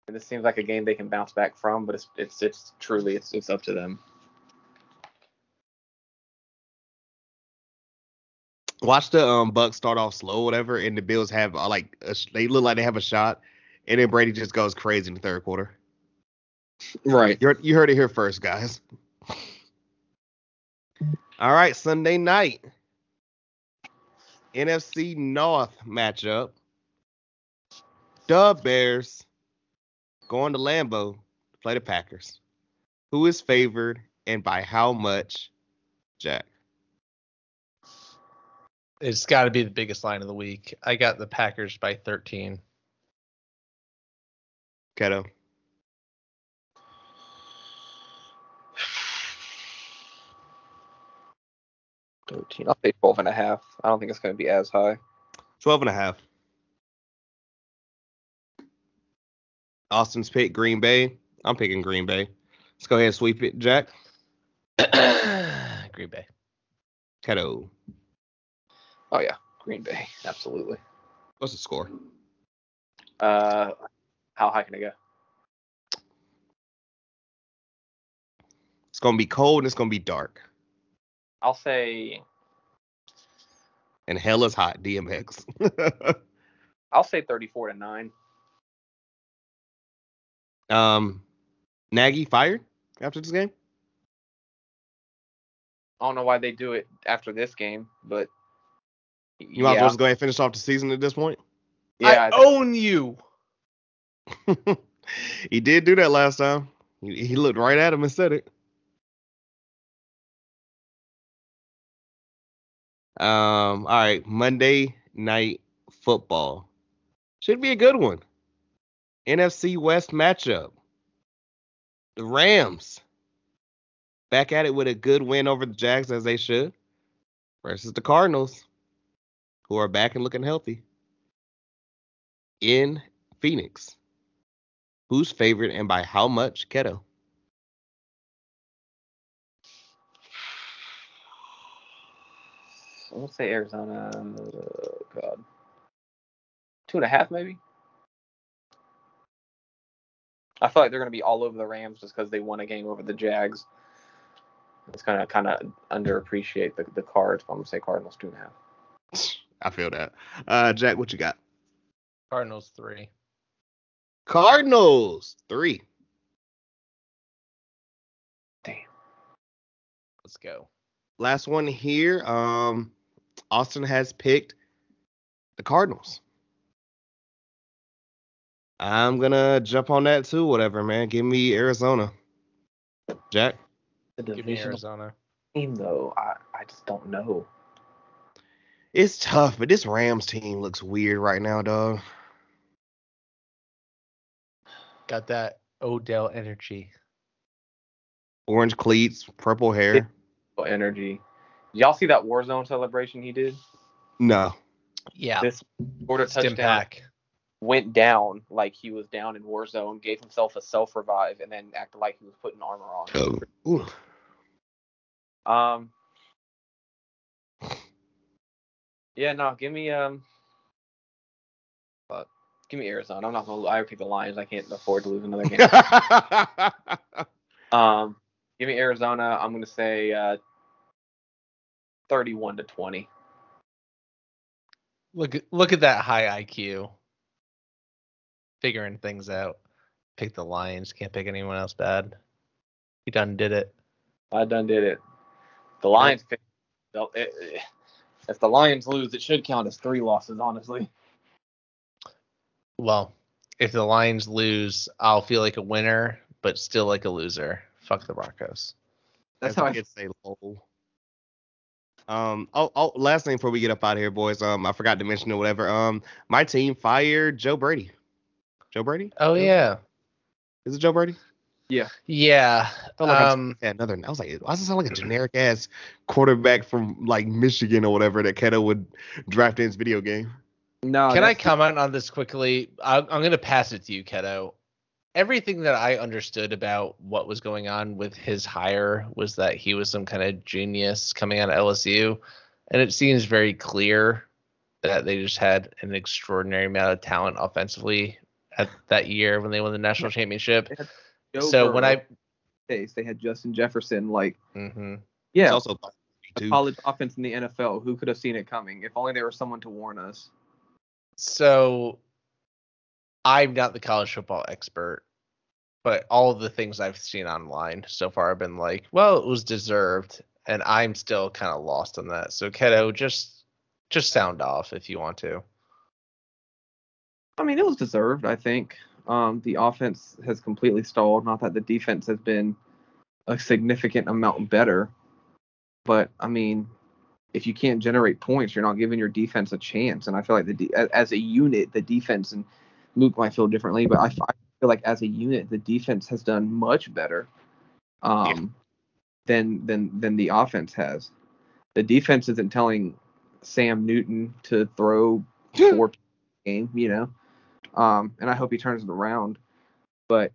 and this seems like a game they can bounce back from, but it's, it's, it's truly, it's, it's up to them. Watch the um Bucs start off slow, whatever, and the Bills have uh, like a, they look like they have a shot, and then Brady just goes crazy in the third quarter. Right. You heard, you heard it here first, guys. All right, Sunday night. NFC North matchup. The Bears going to Lambeau to play the Packers. Who is favored and by how much? Jack. It's got to be the biggest line of the week. I got the Packers by 13. Keto. Thirteen. I'll say 12 and a half. I don't think it's going to be as high. 12 and a half. Austin's pick Green Bay. I'm picking Green Bay. Let's go ahead and sweep it, Jack. Green Bay. Keto. Oh yeah, Green Bay, absolutely. What's the score? Uh, how high can it go? It's gonna be cold and it's gonna be dark. I'll say And hell is hot, DMX. I'll say 34 to nine. um Nagy fired after this game? I don't know why they do it after this game, but You might as well just go ahead and finish off the season at this point. yeah, I own you. he did do that last time. He, he looked right at him and said it. Um, all right, Monday night football. Should be a good one. NFC West matchup. The Rams back at it with a good win over the Jags as they should versus the Cardinals who are back and looking healthy in Phoenix. Who's favored and by how much? Keto. I'm gonna say Arizona. Oh, God, two and a half maybe. I feel like they're gonna be all over the Rams just because they won a game over the Jags. It's kind of kind of underappreciate the the Cards. But I'm gonna say Cardinals two and a half. I feel that. Uh, Jack, what you got? Cardinals three. Cardinals three. Damn. Let's go. Last one here. Um, Austin has picked the Cardinals. I'm gonna jump on that too. Whatever, man. Give me Arizona. Jack. The Give me Arizona. team though, I I just don't know. It's tough, but this Rams team looks weird right now, dog. Got that Odell energy. Orange cleats, purple hair. Energy. Y'all see that Warzone celebration he did? No. Yeah. This scored a touchdown. pack. went down like he was down in Warzone, gave himself a self revive, and then acted like he was putting armor on. Ooh. Um. Yeah, no, give me um. But give me Arizona. I'm not gonna. I pick the Lions. I can't afford to lose another game. um, give me Arizona. I'm gonna say uh, 31 to 20. Look at look at that high IQ. Figuring things out. Pick the Lions. Can't pick anyone else bad. He done did it. I done did it. The Lions. it- it- If the Lions lose, it should count as three losses. Honestly. Well, if the Lions lose, I'll feel like a winner, but still like a loser. Fuck the Broncos. That's As how the I kids say lol. Um. Oh. Oh. Last thing before we get up out of here, boys. Um. I forgot to mention or whatever. Um. My team fired Joe Brady. Joe Brady. Oh yeah, Is it Joe Brady? Yeah. Yeah. like I Um, had another. I was like, why does it sound like a generic ass quarterback from like Michigan or whatever that Keto would draft in his video game? no. Can I that's- comment on this quickly? I'm, I'm going to pass it to you, Keto. Everything that I understood about what was going on with his hire was that he was some kind of genius coming out of LSU, and it seems very clear that they just had an extraordinary amount of talent offensively at that year when they won the national championship. Joe So when I, case, they had Justin Jefferson. Like, mm-hmm. yeah, It's also a college offense in the NFL. Who could have seen it coming? If only there was someone to warn us. So I'm not the college football expert, but all of the things I've seen online so far have been like, well, it was deserved, and I'm still kind of lost on that. So Keto, just just sound off if you want to. I mean, it was deserved. I think um, the offense has completely stalled. Not that the defense has been a significant amount better, but I mean, if you can't generate points, you're not giving your defense a chance. And I feel like the de- as a unit, the defense and Luke might feel differently, but I, f- I feel like as a unit, the defense has done much better um, than than than the offense has. The defense isn't telling Cam Newton to throw four game, you know. Um, and I hope he turns it around. But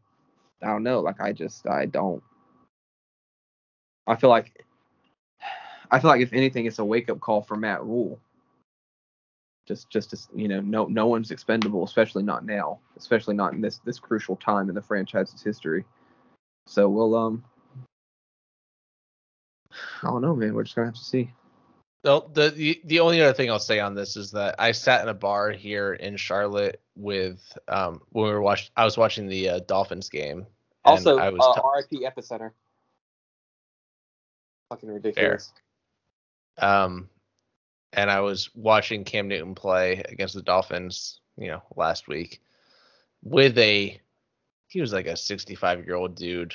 I don't know. Like I just I don't. I feel like I feel like if anything, it's a wake up call for Matt Rhule. Just just to, you know, no no one's expendable, especially not now, especially not in this this crucial time in the franchise's history. So we'll um. I don't know, man. We're just gonna have to see. Well, the, the the only other thing I'll say on this is that I sat in a bar here in Charlotte with um when we were watching I was watching the uh, Dolphins game. Also, I was uh, t- RIP Epicenter. Fucking ridiculous. Um, and I was watching Cam Newton play against the Dolphins, you know, last week with a he was like a 65 year old dude.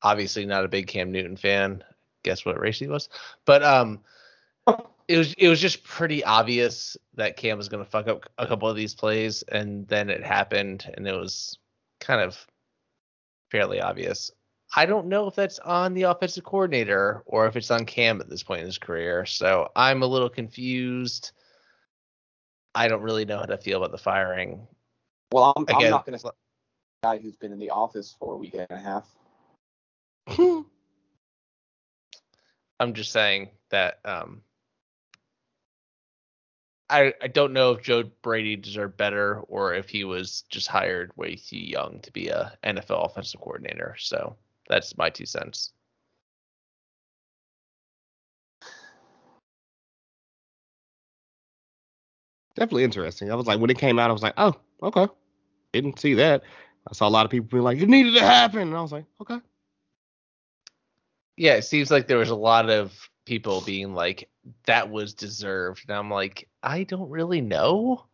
Obviously not a big Cam Newton fan. Guess what race he was? But um it was it was just pretty obvious that Cam was going to fuck up a couple of these plays and then it happened and it was kind of fairly obvious. I don't know if that's on the offensive coordinator or if it's on Cam at this point in his career. So I'm a little confused. I don't really know how to feel about the firing. Well, I'm, I'm not going to guy who's been in the office for a week and a half. I'm just saying that um, I I don't know if Joe Brady deserved better or if he was just hired way too young to be a NFL offensive coordinator. So that's my two cents. Definitely interesting. I was like, when it came out, I was like, oh, okay. Didn't see that. I saw a lot of people being like, it needed to happen. And I was like, okay. Yeah, it seems like there was a lot of people being like that was deserved, and I'm like, I don't really know.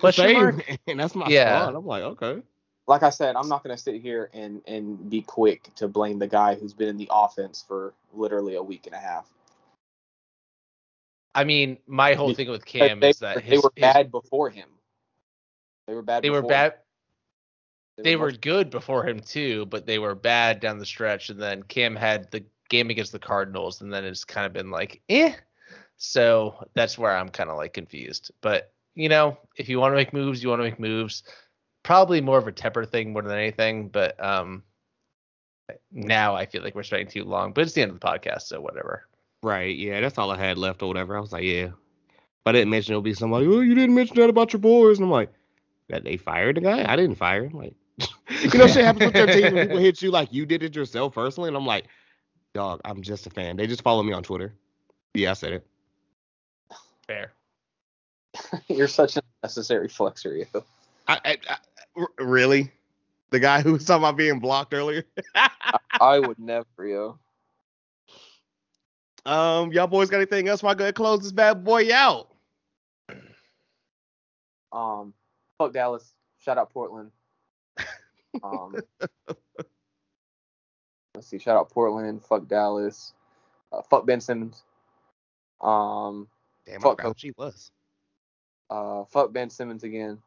Question Same. mark? And that's my Yeah. squad. I'm like, okay. Like I said, I'm not going to sit here and, and be quick to blame the guy who's been in the offense for literally a week and a half. I mean, my whole thing with Cam they, is that they his, were his- bad before him. They were bad. they were bad. him. They were much- good before him too, but they were bad down the stretch. And then Cam had the game against the Cardinals, and then it's kind of been like, eh. So that's where I'm kind of like confused. But you know, if you want to make moves, you want to make moves. Probably more of a temper thing more than anything. But um, now I feel like we're spending too long. But it's the end of the podcast, so whatever. Right. Yeah. That's all I had left or whatever. I was like, yeah. But I didn't mention it'll be somebody, oh, you didn't mention that about your boys. And I'm like, that they fired the guy? I didn't fire him. Like, you know, shit happens with your team when people hit you like you did it yourself personally. And I'm like, dog, I'm just a fan. They just follow me on Twitter. Yeah, I said it. Fair. You're such a necessary flexor, you. I, I, I, r- really? The guy who was talking about being blocked earlier? I would never, yo. um, y'all boys got anything else? While I go ahead and close this bad boy out. Um, fuck Dallas. Shout out Portland. Um, let's see. Shout out Portland. Fuck Dallas. Uh, fuck Ben Simmons. Um, Damn, Fuck forgot she was. uh, fuck Ben Simmons again.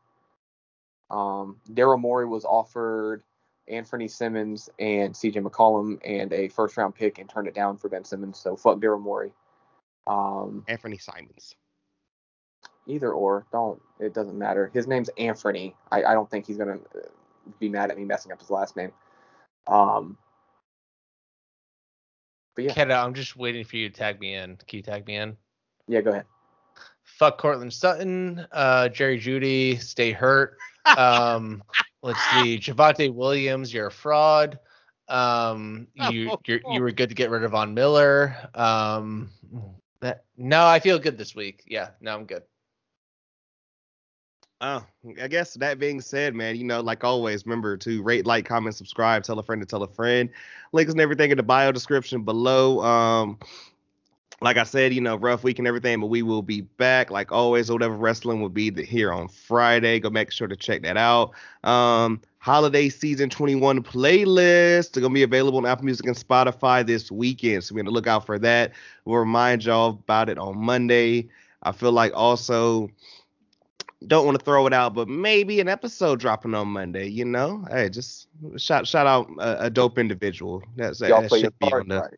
Um, Daryl Morey was offered Anthony Simmons and CJ McCollum and a first round pick and turned it down for Ben Simmons. So fuck Daryl Morey. Um, Anthony Simons. either or, don't. It doesn't matter. His name's Anthony. I, I don't think he's gonna be mad at me messing up his last name. Um, but yeah, Keto, I'm just waiting for you to tag me in. Can you tag me in? yeah, go ahead. Fuck Courtland Sutton, uh, Jerry Jeudy, stay hurt. Um, let's see, Javonte Williams, you're a fraud. Um, you you're, you were good to get rid of Von Miller. Um, that no, I feel good this week. Yeah, no, I'm good. Oh, I guess that being said, man, you know, like always, remember to rate, like, comment, subscribe, tell a friend to tell a friend. Links and everything in the bio description below. Um, like I said, you know, rough week and everything, but we will be back like always. Whatever wrestling will be here on Friday. Go make sure to check that out. Um, holiday season 21 playlist are gonna be available on Apple Music and Spotify this weekend, so be on the lookout for that. We'll remind y'all about it on Monday. I feel like also don't want to throw it out, but maybe an episode dropping on Monday. You know, hey, just shout shout out a, a dope individual. That's Y'all that play your should be on the right.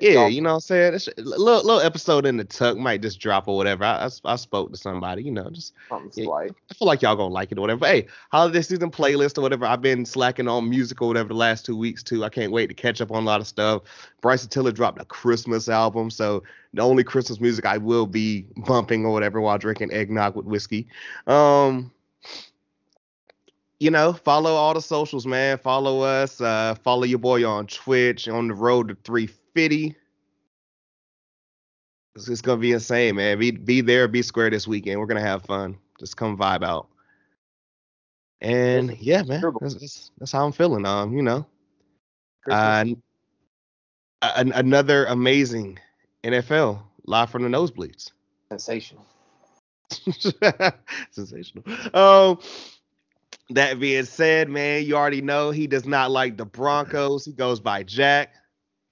Yeah, y'all- you know what I'm saying? It's a little, little episode in the tuck might just drop or whatever. I, I, I spoke to somebody, you know, just something yeah. slight. I feel like y'all gonna like it or whatever. But hey, holiday season playlist or whatever. I've been slacking on music or whatever the last two weeks too. I can't wait to catch up on a lot of stuff. Bryson Tiller dropped a Christmas album, so the only Christmas music I will be bumping or whatever while drinking eggnog with whiskey. Um, you know, follow all the socials, man. Follow us. Uh, follow your boy on Twitch on the road to 350. It's, it's gonna be insane, man. Be be there, be square this weekend. We're gonna have fun. Just come vibe out. And yeah, man, that's, that's, that's how I'm feeling. Um, you know, uh, an, another amazing NFL live from the nosebleeds. sensational. Sensational. Um, that being said, man, you already know he does not like the Broncos. He goes by Jack.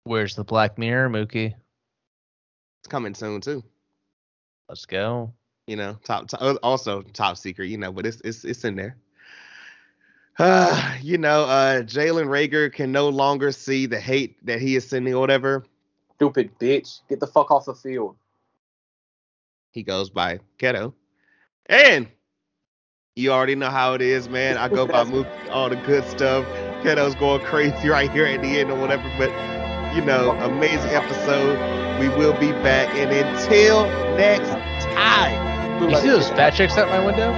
Where's the Black Mirror, Mookie? It's coming soon too. Let's go. You know, top, top also top secret. You know, but it's it's it's in there. Uh, you know, uh, Jalen Reagor can no longer see the hate that he is sending or whatever. Stupid bitch. Get the fuck off the field. He goes by Keto. And you already know how it is, man. I go by Mook, all the good stuff. Keto's going crazy right here at the end or whatever. But, you know, amazing episode. We will be back. And until next time. You see those fat chicks out my window?